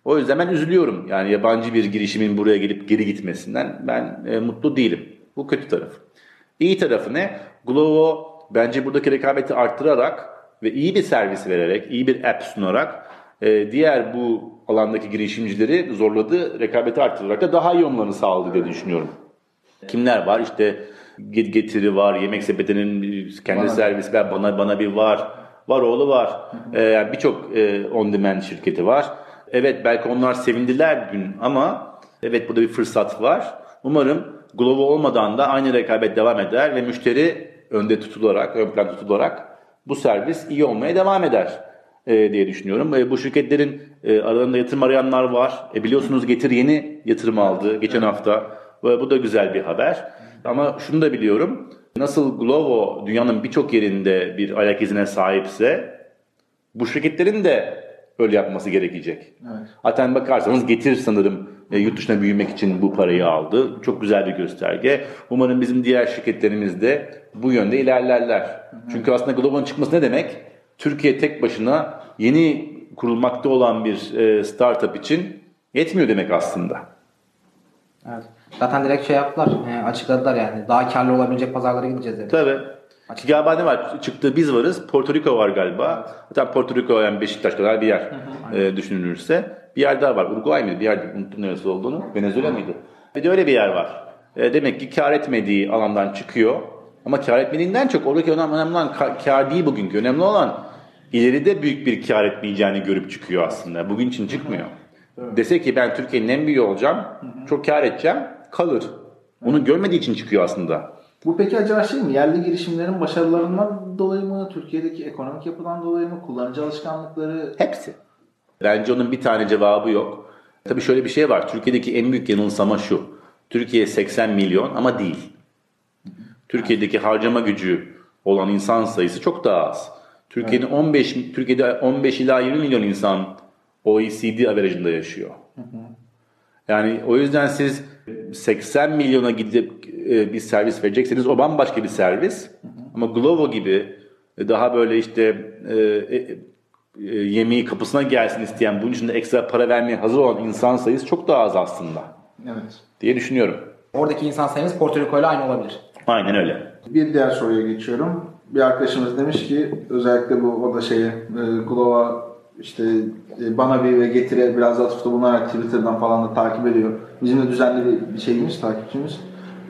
O yüzden ben üzülüyorum. Yani yabancı bir girişimin buraya gelip geri gitmesinden ben e, mutlu değilim. Bu kötü taraf. İyi tarafı ne? Glovo bence buradaki rekabeti arttırarak ve iyi bir servis vererek, iyi bir app sunarak e, diğer bu alandaki girişimcileri zorladı, rekabeti arttırarak da daha iyi olmalarını sağladı diye düşünüyorum. Kimler var? İşte Get- Getiri var, Yemek Sepeti'nin kendi Bana. servisi var, Bana Bana bir var, Varoğlu var. Ee, yani birçok e, on demand şirketi var. Evet belki onlar sevindiler dün ama evet burada bir fırsat var. Umarım Glovo olmadan da aynı rekabet devam eder ve müşteri önde tutularak, ön plan tutularak bu servis iyi olmaya devam eder e, diye düşünüyorum. E, bu şirketlerin e, aralarında yatırım arayanlar var. E, biliyorsunuz Getir yeni yatırım aldı geçen hafta. Ve bu da güzel bir haber. Ama şunu da biliyorum. Nasıl Glovo dünyanın birçok yerinde bir ayak izine sahipse bu şirketlerin de öyle yapması gerekecek. Evet. Zaten bakarsanız Getir sanırım e, yurt dışına büyümek için bu parayı aldı. Çok güzel bir gösterge. Umarım bizim diğer şirketlerimiz de bu yönde ilerlerler. Çünkü aslında Glovo'nun çıkması ne demek? Türkiye tek başına yeni kurulmakta olan bir e, startup için yetmiyor demek aslında. Evet. Zaten direkt şey yaptılar. e, açıkladılar yani. Daha karlı olabilecek pazarlara gideceğiz dedi. Tabii. Ki galiba ne var? Çıktı biz varız. Porto Rico var galiba. Hatta Porto Rico yani Beşiktaş kadar bir yer e, düşünülürse. Bir yer daha var. Uruguay mıydı? Bir yer unuttum neresi olduğunu. Venezuela mıydı? Bir de öyle bir yer var. E, demek ki kar etmediği alandan çıkıyor. Ama kar etmediğinden çok oradaki önemli, önemli olan ka- kar değil bugünkü. Önemli olan ileride büyük bir kar etmeyeceğini görüp çıkıyor aslında. Bugün için çıkmıyor. Dese ki ben Türkiye'nin en büyüğü olacağım. Çok kar edeceğim. Kalır. Onu görmediği için çıkıyor aslında. Bu peki acaba şey mi? Yerli girişimlerin başarılarından dolayı mı? Türkiye'deki ekonomik yapıdan dolayı mı? Kullanıcı alışkanlıkları? Hepsi. Bence onun bir tane cevabı yok. Tabii şöyle bir şey var. Türkiye'deki en büyük yanılsama şu. Türkiye 80 milyon ama değil. Türkiye'deki harcama gücü olan insan sayısı çok daha az. Türkiye'nin 15 Türkiye'de 15 ila 20 milyon insan OECD averajında yaşıyor. Yani o yüzden siz 80 milyona gidip e, bir servis verecekseniz o bambaşka bir servis. Ama Glovo gibi e, daha böyle işte e, e, e, yemeği kapısına gelsin isteyen bunun için de ekstra para vermeye hazır olan insan sayısı çok daha az aslında Evet. diye düşünüyorum. Oradaki insan sayımız Porto Rico ile aynı olabilir. Aynen öyle. Bir diğer soruya geçiyorum. Bir arkadaşımız demiş ki özellikle bu o da şeye e, Glova işte e, bana bir ve getire biraz atıfta bulunarak Twitter'dan falan da takip ediyor. Bizim de düzenli bir, şeyimiz, takipçimiz.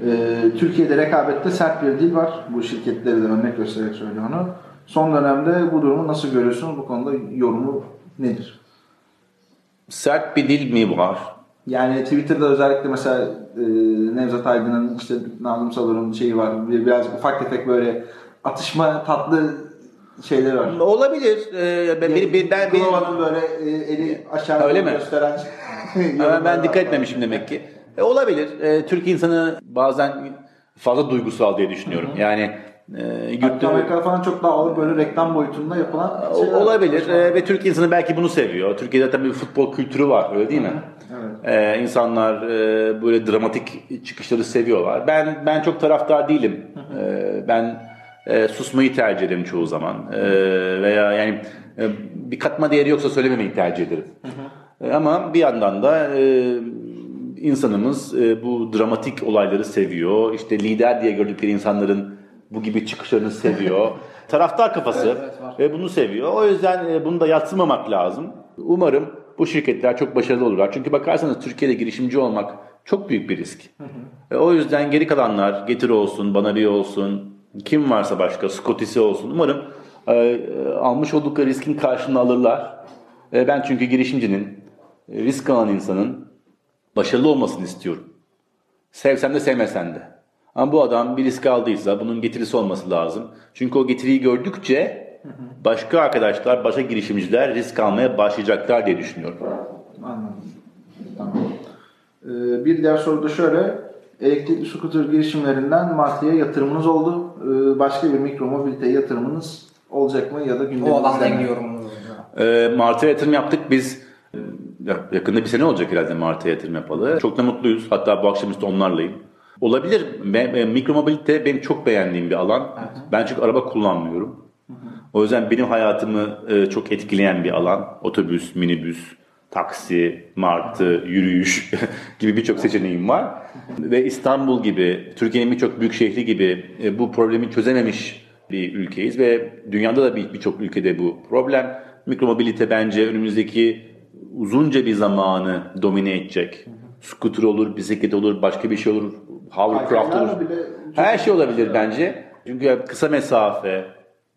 E, Türkiye'de rekabette sert bir dil var. Bu şirketleri de örnek göstererek söylüyor onu. Son dönemde bu durumu nasıl görüyorsunuz? Bu konuda yorumu nedir? Sert bir dil mi var? Yani Twitter'da özellikle mesela e, Nevzat Aydın'ın işte Nazım Salur'un şeyi var. Bir- Biraz ufak tefek böyle atışma tatlı şeyleri var. Olabilir. Ee, ben, ben, ben, ben, Glova'nın böyle e, eli aşağı Öyle mi? gösteren Ama ben dikkat etmemişim demek ki. E, olabilir. E, Türk insanı bazen fazla duygusal diye düşünüyorum. Yani e, yurtta- Amerika'da falan çok daha ağır böyle reklam boyutunda yapılan şeyler olabilir E, ve Türk insanı belki bunu seviyor. Türkiye'de tabii bir futbol kültürü var öyle değil mi? Evet. E, insanlar e, böyle dramatik çıkışları seviyorlar. Ben ben çok taraftar değilim. E, ben e, susmayı tercih ederim çoğu zaman. E, veya yani e, bir katma değeri yoksa söylememeyi tercih ederim. E, ama bir yandan da e, insanımız e, bu dramatik olayları seviyor. İşte lider diye gördükleri insanların bu gibi çıkışlarını seviyor. Taraftar kafası ve bunu seviyor. O yüzden e, bunu da yatsımamak lazım. Umarım bu şirketler çok başarılı olurlar. Çünkü bakarsanız Türkiye'de girişimci olmak çok büyük bir risk. E, o yüzden geri kalanlar Getir olsun, Bana bir olsun, kim varsa başka, Scottis'i olsun. Umarım e, e, almış oldukları riskin karşılığını alırlar. E, ben çünkü girişimcinin, e, risk alan insanın başarılı olmasını istiyorum. Sevsen de sevmesen de. Ama bu adam bir risk aldıysa bunun getirisi olması lazım. Çünkü o getiriyi gördükçe başka arkadaşlar, başka girişimciler risk almaya başlayacaklar diye düşünüyorum. Anladım. Tamam. Ee, bir diğer soru da şöyle. Elektrikli scooter girişimlerinden markaya yatırımınız oldu. Ee, başka bir mikromobilite yatırımınız olacak mı ya da O gündeminizde alanda mi? gidiyorum. E, Mart'a yatırım yaptık biz. Yakında bir sene olacak herhalde Mart'a yatırım yapalı. Çok da mutluyuz. Hatta bu akşamüstü onlarlayım. Olabilir. E, Mikromobilite benim çok beğendiğim bir alan. Ben çünkü araba kullanmıyorum. O yüzden benim hayatımı e, çok etkileyen bir alan. Otobüs, minibüs, taksi, martı, yürüyüş gibi birçok seçeneğim var. Ve İstanbul gibi, Türkiye'nin birçok büyük şehri gibi e, bu problemi çözememiş bir ülkeyiz ve dünyada da bir- birçok ülkede bu problem. Mikromobilite bence önümüzdeki uzunca bir zamanı domine edecek. Scooter olur, bisiklet olur, başka bir şey olur, hovercraft olur. Her şey olabilir bence. Çünkü kısa mesafe,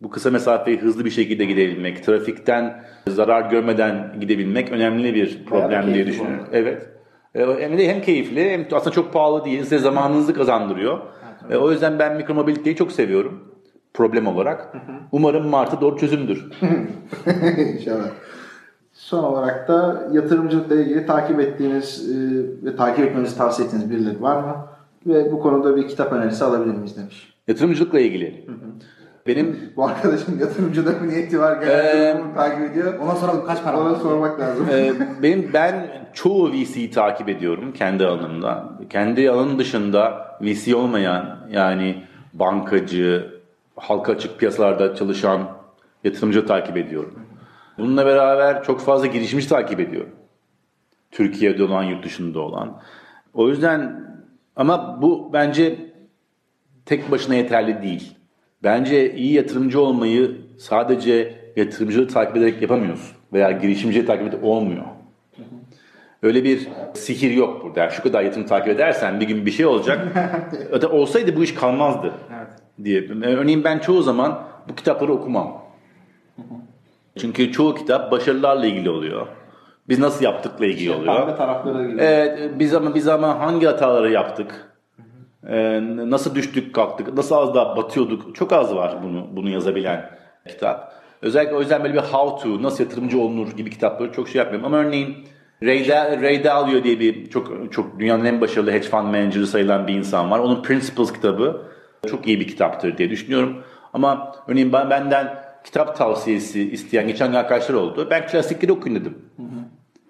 bu kısa mesafeyi hızlı bir şekilde gidebilmek, trafikten zarar görmeden gidebilmek önemli bir problem diye düşünüyorum. Evet. E, Hem de hem keyifli hem aslında çok pahalı değil. Size zamanınızı kazandırıyor. E, O yüzden ben mikromobiliteyi çok seviyorum. Problem olarak. Umarım Mart'a doğru çözümdür. İnşallah. Son olarak da yatırımcılıkla ilgili takip ettiğiniz e, ve takip etmenizi tavsiye ettiğiniz birileri var mı? Ve bu konuda bir kitap önerisi alabilir miyiz demiş. Yatırımcılıkla ilgili. Benim Bu arkadaşın yatırımcıda bir niyeti var. Genelde Ee, takip ediyor. Ona soralım kaç para Ona var? sormak lazım. Ee, benim ben çoğu VC'yi takip ediyorum kendi alanımda. Kendi alanım dışında VC olmayan yani bankacı, halka açık piyasalarda çalışan yatırımcı takip ediyorum. Bununla beraber çok fazla girişimci takip ediyorum. Türkiye'de olan, yurt dışında olan. O yüzden ama bu bence tek başına yeterli değil. Bence iyi yatırımcı olmayı sadece yatırımcılığı takip ederek yapamıyorsun. Veya girişimciyi takip ederek olmuyor. Öyle bir sihir yok burada. Yani şu kadar yatırım takip edersen bir gün bir şey olacak. Öte olsaydı bu iş kalmazdı. Diye. Örneğin ben çoğu zaman bu kitapları okumam. Çünkü çoğu kitap başarılarla ilgili oluyor. Biz nasıl yaptıkla ilgili oluyor. Pembe tarafları geliyor. Evet, biz ama biz ama hangi hataları yaptık? Ee, nasıl düştük kalktık? Nasıl az daha batıyorduk? Çok az var bunu bunu yazabilen kitap. Özellikle o yüzden böyle bir how to, nasıl yatırımcı olunur gibi kitapları çok şey yapmıyorum. Ama örneğin Ray, Da- Ray Dalio diye bir çok çok dünyanın en başarılı hedge fund manager'ı sayılan bir insan var. Onun Principles kitabı çok iyi bir kitaptır diye düşünüyorum. Ama örneğin ben benden kitap tavsiyesi isteyen geçen gün arkadaşlar oldu. Ben klasikleri okuyun dedim.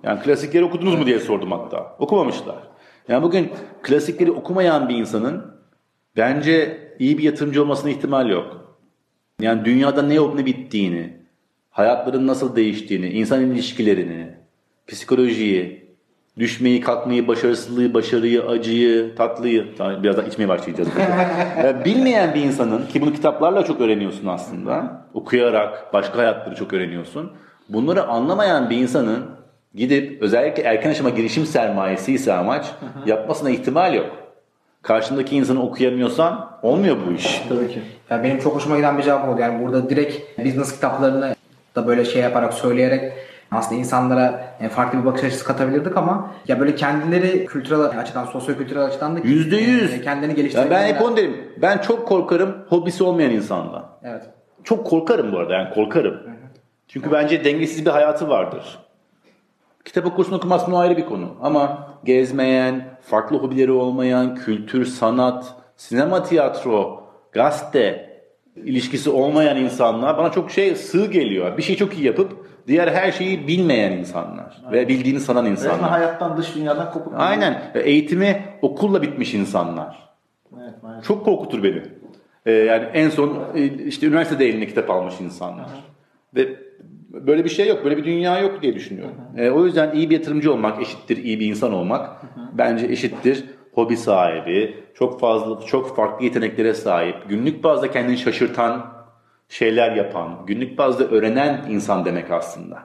Yani klasikleri okudunuz mu diye sordum hatta. Okumamışlar. Yani bugün klasikleri okumayan bir insanın bence iyi bir yatırımcı olmasına ihtimal yok. Yani dünyada ne olup ne bittiğini, hayatların nasıl değiştiğini, insan ilişkilerini, psikolojiyi, düşmeyi, kalkmayı, başarısızlığı, başarıyı, acıyı, tatlıyı, birazdan içmeye başlayacağız. Yani Bilmeyen bir insanın, ki bunu kitaplarla çok öğreniyorsun aslında, okuyarak başka hayatları çok öğreniyorsun. Bunları anlamayan bir insanın gidip özellikle erken aşama girişim sermayesi ise amaç yapmasına ihtimal yok. Karşındaki insanı okuyamıyorsan olmuyor bu iş. Tabii ki. Ya benim çok hoşuma giden bir cevap oldu. Yani burada direkt business kitaplarını da böyle şey yaparak söyleyerek aslında insanlara e, farklı bir bakış açısı katabilirdik ama ya böyle kendileri kültürel açıdan, sosyo-kültürel açıdan da Yüzde yüz. e, kendini Ya geliştirmeleri. ben hep onu derim. Ben çok korkarım hobisi olmayan insandan. Evet. Çok korkarım bu arada yani korkarım. Çünkü bence dengesiz bir hayatı vardır. Kitap okursun okumazsın o ayrı bir konu. Ama gezmeyen, farklı hobileri olmayan, kültür, sanat, sinema, tiyatro, gazete ilişkisi olmayan insanlar bana çok şey sığ geliyor. Bir şey çok iyi yapıp diğer her şeyi bilmeyen insanlar ve bildiğini sanan Resmen insanlar. hayattan dış dünyadan kopuk. Aynen. Eğitimi okulla bitmiş insanlar. Evet, maalesef. Çok korkutur beni. Ee, yani en son e, işte üniversitede eline kitap almış insanlar. Ve böyle bir şey yok, böyle bir dünya yok diye düşünüyorum. Ee, o yüzden iyi bir yatırımcı olmak eşittir iyi bir insan olmak. Bence eşittir hobi sahibi, çok fazla, çok farklı yeteneklere sahip, günlük bazda kendini şaşırtan şeyler yapan, günlük bazda öğrenen insan demek aslında.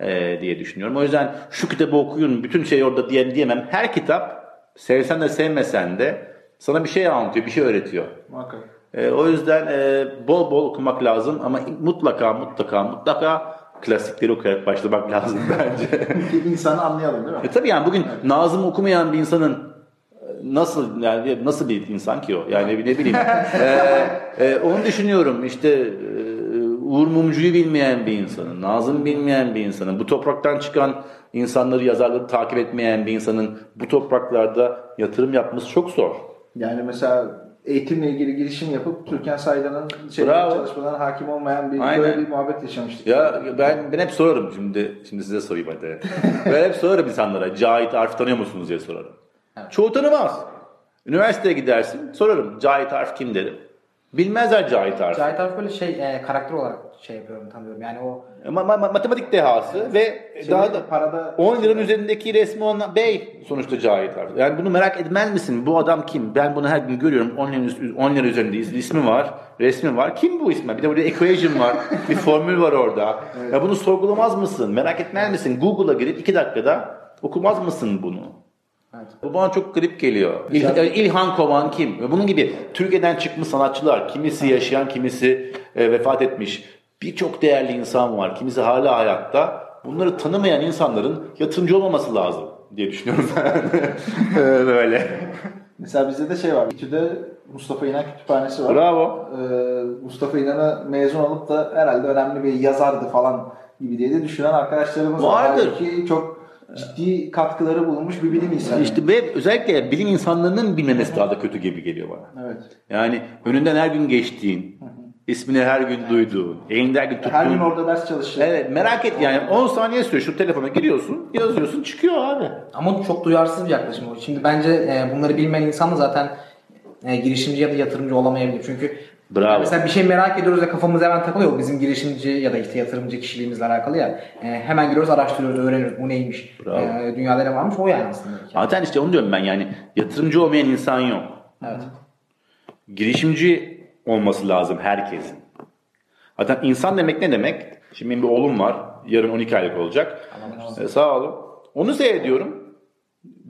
Ee, diye düşünüyorum. O yüzden şu kitabı okuyun, bütün şey orada diye diyemem. Her kitap sevsen de sevmesen de sana bir şey anlatıyor, bir şey öğretiyor. Muhakkak. Ee, o yüzden e, bol bol okumak lazım ama mutlaka mutlaka mutlaka klasikleri okuyarak başlamak lazım bence. Ki insanı anlayalım değil mi? e tabii yani bugün Nazım okumayan bir insanın e, nasıl yani nasıl bir insan ki o? Yani ne bileyim. Ee, e, onu düşünüyorum işte e, Uğur Mumcu'yu bilmeyen bir insanın, Nazım bilmeyen bir insanın, bu topraktan çıkan insanları, yazarları takip etmeyen bir insanın bu topraklarda yatırım yapması çok zor. Yani mesela eğitimle ilgili girişim yapıp Türkan Saylan'ın şey, çalışmalarına hakim olmayan bir Aynen. böyle bir muhabbet yaşamıştık. Ya ben ben hep sorarım şimdi şimdi size sorayım hadi. ben hep sorarım insanlara Cahit Arif tanıyor musunuz diye sorarım. Çoğu tanımaz. Üniversiteye gidersin sorarım Cahit Arif kim derim. Bilmezler Cahit Arif. Cahit Arif böyle şey e, karakter olarak şey yapıyorum tanıyorum. Yani o Ma- ma- matematik dehası ve daha da parada 10 liranın üzerindeki resmi olan bey sonuçta Cahit Arif. Yani bunu merak etmez misin? Bu adam kim? Ben bunu her gün görüyorum. 10 lira, üst- 10 lira üzerinde is- ismi var, resmi var. Kim bu ismi? Bir de burada equation var. bir formül var orada. Ya bunu sorgulamaz mısın? Merak etmez misin? Google'a girip 2 dakikada okumaz mısın bunu? Evet. Bu bana çok garip geliyor. İl- e, İlhan Kovan kim? Ve Bunun gibi Türkiye'den çıkmış sanatçılar, kimisi yaşayan, kimisi e, vefat etmiş. Birçok değerli insan var. Kimisi hala hayatta. Bunları tanımayan insanların yatırımcı olmaması lazım diye düşünüyorum ben. Böyle. Mesela bizde de şey var. İTÜ'de Mustafa İnan Kütüphanesi var. Bravo. Ee, Mustafa İnan'ı mezun olup da herhalde önemli bir yazardı falan gibi diye de düşünen arkadaşlarımız var. Vardır. Halbuki çok ciddi katkıları bulunmuş bir bilim insanı. İşte ve özellikle bilim insanlarının bilmemesi daha da kötü gibi geliyor bana. Evet. Yani önünden her gün geçtiğin, ismini her gün duyduğun, elinde her gün tuttuğun. Her gün orada ders çalışıyor. Evet merak et yani 10 saniye sürüyor şu telefona giriyorsun yazıyorsun çıkıyor abi. ama çok duyarsız bir yaklaşım o. Şimdi bence e, bunları bilmeyen insan da zaten e, girişimci ya da yatırımcı olamayabilir. Çünkü Bravo. mesela bir şey merak ediyoruz ve kafamız hemen takılıyor. Bizim girişimci ya da işte yatırımcı kişiliğimizle alakalı ya. E, hemen giriyoruz araştırıyoruz öğreniyoruz bu neymiş. Bravo. E, dünyada ne varmış o yani aslında. Zaten işte onu diyorum ben yani yatırımcı olmayan insan yok. Evet. Girişimci olması lazım herkesin. Zaten insan demek ne demek? Şimdi benim bir oğlum var. Yarın 12 aylık olacak. Ee, sağ olun. Onu seyrediyorum.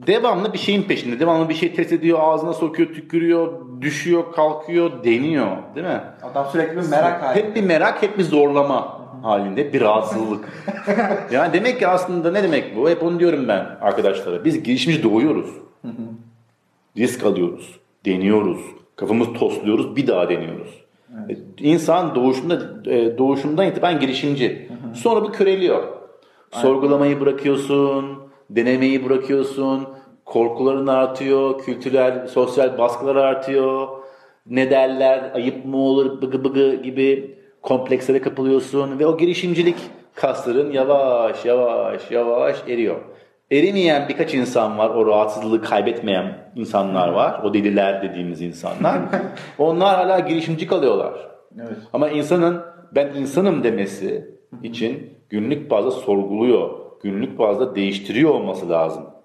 Devamlı bir şeyin peşinde. Devamlı bir şey test ediyor. Ağzına sokuyor, tükürüyor, düşüyor, kalkıyor, deniyor. Değil mi? Adam sürekli bir merak halinde. Hep bir merak, hep bir zorlama halinde. Bir rahatsızlık. yani demek ki aslında ne demek bu? Hep onu diyorum ben arkadaşlara. Biz girişimci doğuyoruz. Risk alıyoruz. Deniyoruz. Kafamızı tosluyoruz. Bir daha deniyoruz. E, İnsan doğuşunda e, doğuşundan itibaren girişimci. Sonra bu köreliyor. Sorgulamayı bırakıyorsun, denemeyi bırakıyorsun, korkuların artıyor, kültürel, sosyal baskılar artıyor. Ne derler, ayıp mı olur, bıgı bıgı gibi komplekslere kapılıyorsun ve o girişimcilik kasların yavaş yavaş yavaş eriyor. Erimeyen birkaç insan var, o rahatsızlığı kaybetmeyen insanlar var, o deliler dediğimiz insanlar. Onlar hala girişimci kalıyorlar. Evet. Ama insanın ben insanım demesi için günlük bazda sorguluyor, günlük bazda değiştiriyor olması lazım.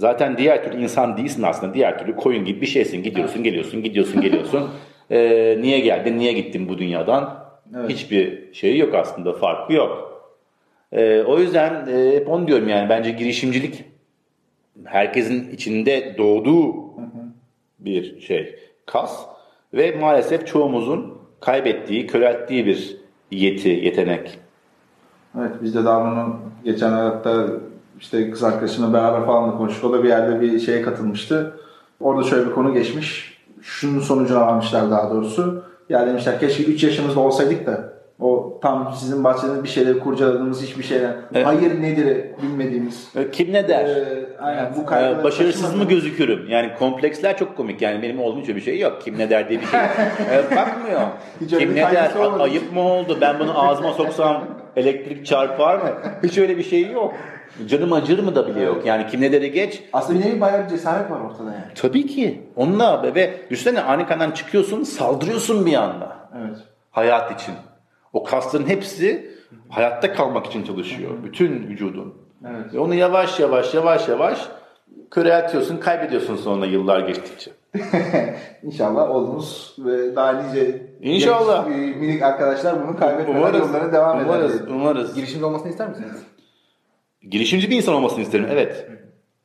Zaten diğer türlü insan değilsin aslında. Diğer türlü koyun gibi bir şeysin. Gidiyorsun, geliyorsun, gidiyorsun, geliyorsun. Ee, niye geldin, niye gittin bu dünyadan? Evet. Hiçbir şey yok aslında, farkı yok. Ee, o yüzden e, hep onu diyorum yani bence girişimcilik herkesin içinde doğduğu bir şey, kas ve maalesef çoğumuzun kaybettiği, körelttiği bir yeti, yetenek. Evet biz de daha bunu geçen hayatta işte kız arkadaşımla beraber falan da konuştuk. O da bir yerde bir şeye katılmıştı. Orada şöyle bir konu geçmiş. Şunun sonucuna varmışlar daha doğrusu. Ya demişler keşke 3 yaşımızda olsaydık da o tam sizin bahçeniz bir şeyleri kurcaladığımız hiçbir şeyden Evet. hayır nedir bilmediğimiz. Ee, Kim ne der? Ee, aynen bu Ee, başarısız mı gözükürüm? Yani kompleksler çok komik. Yani benim oğlum hiç öyle bir şey yok. Kim ne der diye bir şey. Ee, bakmıyor. Hiç Kim ne der? olmadı. Ayıp mı oldu? Ben bunu ağzıma soksam elektrik çarpar mı? Hiç öyle bir şey yok. Canım acır mı da bile yok. Yani kim ne dedi geç. Aslında bir nevi bayağı bir cesaret var ortada yani. Tabii ki. Onunla ve düşünsene anikadan çıkıyorsun saldırıyorsun bir anda. Evet. Hayat için. O kasların hepsi hayatta kalmak için çalışıyor. Bütün vücudun. Evet. Ve onu yavaş yavaş yavaş yavaş köreltiyorsun, kaybediyorsun sonra yıllar geçtikçe. İnşallah oğlumuz ve daha nice İnşallah. genç, e, minik arkadaşlar bunu kaybetmeden yollarına devam umarız, eder. umarız. Girişimci olmasını ister misiniz? Girişimci bir insan olmasını isterim, evet.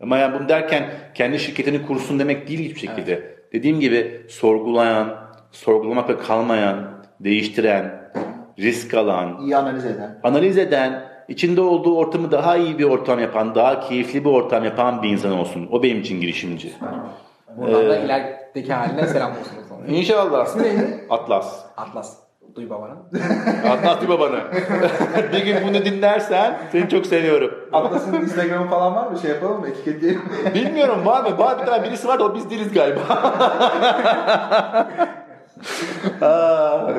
Ama yani bunu derken kendi şirketini kursun demek değil hiçbir şekilde. Dediğim gibi sorgulayan, sorgulamakla kalmayan, değiştiren, risk alan, İyi analiz eden. analiz eden, içinde olduğu ortamı daha iyi bir ortam yapan, daha keyifli bir ortam yapan bir insan olsun. O benim için girişimci. Buradan da Ee, ilerideki haline selam olsun. İnşallah. İsmi neydi? Atlas. Atlas. Duy babanın. Anlat bir babana. bir gün bunu dinlersen seni çok seviyorum. Atlas'ın Instagram'ı falan var mı? Şey yapalım mı? Etiketleyelim mi? Bilmiyorum var mı? Var bir tane birisi var da o biz değiliz galiba. Aa,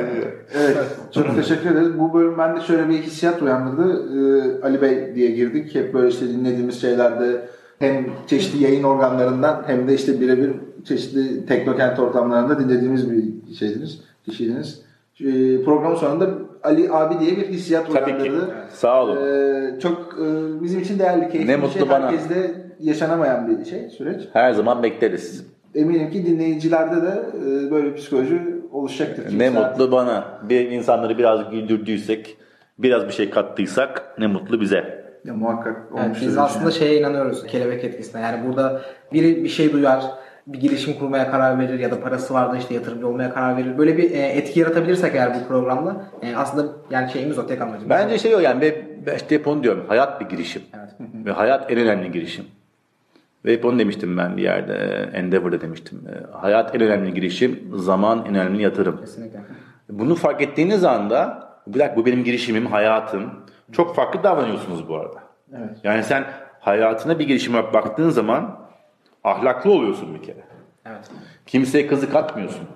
Evet. Çok teşekkür ederiz. Bu bölüm bende şöyle bir hissiyat uyandırdı. Ee, Ali Bey diye girdik. Hep böyle işte dinlediğimiz şeylerde hem çeşitli yayın organlarından hem de işte birebir çeşitli teknokent ortamlarında dinlediğimiz bir şeydiniz, kişiydiniz. Ee, programın sonunda Ali abi diye bir hissiyat Tabii ki. Sağ olun. Ee, çok e, bizim için değerli, keyifli Ne bir mutlu şey. bana. Herkeste yaşanamayan bir şey, süreç. Her zaman bekleriz. Eminim ki dinleyicilerde de e, böyle bir psikoloji oluşacaktır. Ne mutlu bana. Bir insanları biraz güldürdüysek, biraz bir şey kattıysak ne mutlu bize. Ya, muhakkak Yani biz aslında şey. şeye inanıyoruz kelebek etkisine. Yani burada biri bir şey duyar, bir girişim kurmaya karar verir ya da parası vardı işte yatırımcı olmaya karar verir. Böyle bir e, etki yaratabilirsek eğer bu programda e, aslında yani şeyimiz o tek amacımız. Bence şey o yani ve işte hep onu diyorum. Hayat bir girişim. Evet. Ve hayat en önemli girişim. Ve hep onu demiştim ben bir yerde. e, Endeavor'da demiştim. Hayat en önemli girişim, zaman en önemli yatırım. Kesinlikle. Bunu fark ettiğiniz anda bir dakika bu benim girişimim, hayatım. Çok farklı davranıyorsunuz bu arada. Evet. Yani sen hayatına bir girişim olarak baktığın zaman ahlaklı oluyorsun bir kere. Evet. Kimseye kazık atmıyorsun.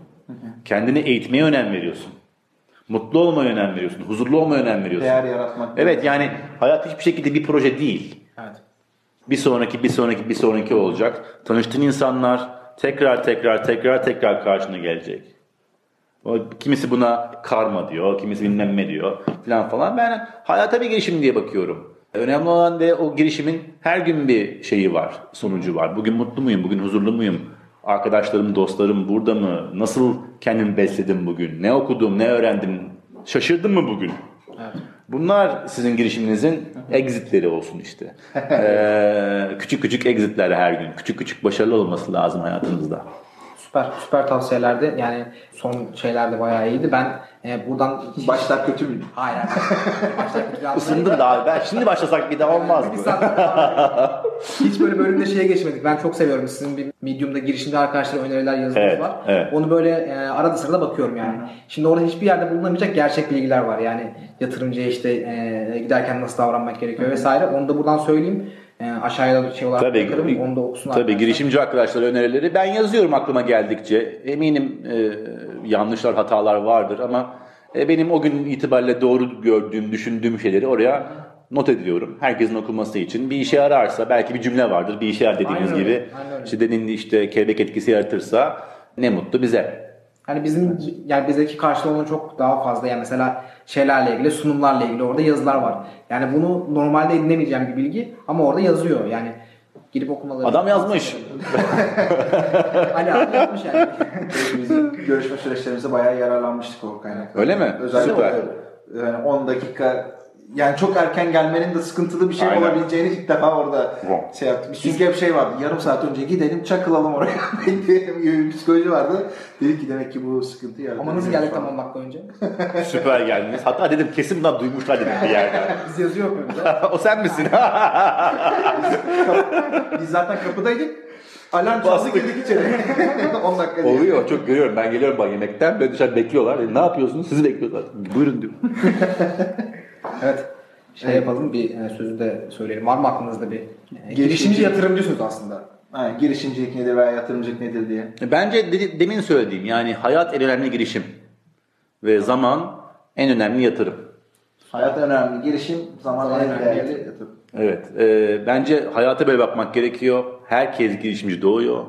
Kendini eğitmeye önem veriyorsun. Mutlu olmaya önem veriyorsun. Huzurlu olmaya önem veriyorsun. Değer yaratmak. Evet yani hayat hiçbir şekilde bir proje değil. Evet. Bir sonraki, bir sonraki, bir sonraki olacak. Tanıştığın insanlar tekrar tekrar tekrar tekrar karşına gelecek. O, kimisi buna karma diyor, kimisi bilmem ne diyor falan falan. Ben hayata bir girişim diye bakıyorum. Önemli olan ve o girişimin her gün bir şeyi var, sonucu var. Bugün mutlu muyum, bugün huzurlu muyum? Arkadaşlarım, dostlarım burada mı? Nasıl kendimi besledim bugün? Ne okudum, ne öğrendim? Şaşırdım mı bugün? Evet. Bunlar sizin girişiminizin exitleri olsun işte. Ee, küçük küçük exitler her gün. Küçük küçük başarılı olması lazım hayatınızda. Süper, süper tavsiyelerdi. Yani son şeyler de bayağı iyiydi. Ben e, buradan. Başlar kötü müydü? Hayır. Başlar kötü Isındım da abi. Ben şimdi başlasak bir daha olmaz mı? Hiç böyle bölümde şeye geçmedik. Ben çok seviyorum. Sizin bir Medium'da girişimde arkadaşlar öneriler yazınız Evet, var. evet. Onu böyle e, arada sırada bakıyorum yani. Şimdi orada hiçbir yerde bulunamayacak gerçek bilgiler var. Yani yatırımcıya işte e, giderken nasıl davranmak gerekiyor vesaire. Onu da buradan söyleyeyim. E, aşağıya da şey olarak Tabii, bırakırım. Onu da okusun tabii arkadaşlar. girişimci arkadaşlar önerileri ben yazıyorum aklıma geldikçe. Eminim e, yanlışlar, hatalar vardır ama e, benim o gün itibariyle doğru gördüğüm, düşündüğüm şeyleri oraya not ediyorum. Herkesin okuması için. Bir işe yararsa belki bir cümle vardır. Bir işe yarar dediğiniz Aynen öyle, gibi. aynen öyle. İşte dediğin işte kelebek etkisi yaratırsa ne mutlu bize. Hani bizim yani bizdeki karşılığının çok daha fazla. Yani mesela şeylerle ilgili, sunumlarla ilgili orada yazılar var. Yani bunu normalde edinemeyeceğim bir bilgi ama orada yazıyor. Yani girip okumaları. Adam yazmış. Ali abi yapmış yani. Bizim görüşme süreçlerimizde bayağı yararlanmıştık o kaynaklardan. Öyle mi? Özellikle Süper. yani 10 dakika yani çok erken gelmenin de sıkıntılı bir şey Aynen. olabileceğini ilk defa orada Wrong. şey yaptım. Çünkü hep şey vardı. Yarım saat önce gidelim çakılalım oraya bekleyelim gibi bir psikoloji vardı. Dedik ki demek ki bu sıkıntı yaratıyor. ama nasıl geldik tam 10 dakika önce? Süper geldiniz. Hatta dedim kesin bundan duymuşlar dedim bir yerden. Biz yazıyor yapıyoruz. o sen misin? Biz zaten kapıdaydık. Alarm çaldı girdik içeri. 10 dakika diye. Oluyor çok görüyorum. Ben geliyorum bak yemekten. Böyle dışarı bekliyorlar. E, ne yapıyorsunuz? Sizi bekliyorlar. Buyurun diyor. Evet. Şey yapalım bir e, sözü de söyleyelim. Var mı aklınızda bir e, Girişimci- yatırımcısınız aslında. Ha, girişimcilik nedir veya yatırımcılık nedir diye. Bence dedi- demin söylediğim yani hayat en önemli girişim. Ve zaman en önemli yatırım. Hayat önemli. Girişim zaman, Zaman en önemli. değerli yatırım. Evet. e, bence hayata böyle bakmak gerekiyor. Herkes girişimci doğuyor.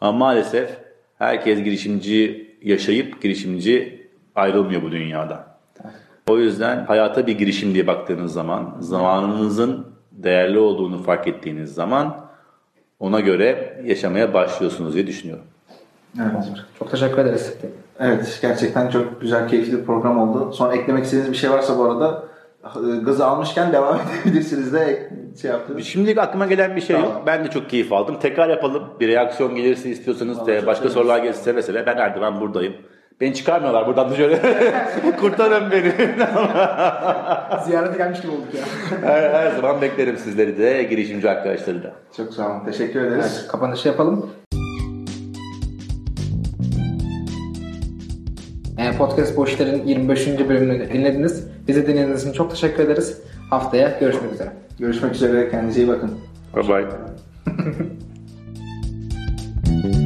Ama maalesef herkes girişimci yaşayıp girişimci ayrılmıyor bu dünyadan. O yüzden hayata bir girişim diye baktığınız zaman, zamanınızın değerli olduğunu fark ettiğiniz zaman ona göre yaşamaya başlıyorsunuz diye düşünüyorum. Evet. Çok teşekkür ederiz. Evet gerçekten çok güzel keyifli bir program oldu. Son eklemek istediğiniz bir şey varsa bu arada gazı almışken devam edebilirsiniz de şey yaptınız. Şimdilik aklıma gelen bir şey Tamam. yok. Ben de çok keyif aldım. Tekrar yapalım. Bir reaksiyon gelirse istiyorsanız Vallahi de başka sorular gelirse seve seve ben her zaman buradayım. Beni çıkarmıyorlar buradan dışarı. Kurtarın beni. Ziyarete gelmiş gibi olduk ya. her, her zaman beklerim sizleri de, girişimci arkadaşları da. Çok sağ olun. Teşekkür ederiz. Evet, kapanışı yapalım. Podcast Bu İşler'in 25. bölümünü dinlediniz. Bizi dinlediğiniz için çok teşekkür ederiz. Haftaya görüşmek üzere. Görüşmek üzere. Kendinize iyi bakın. Bye bye.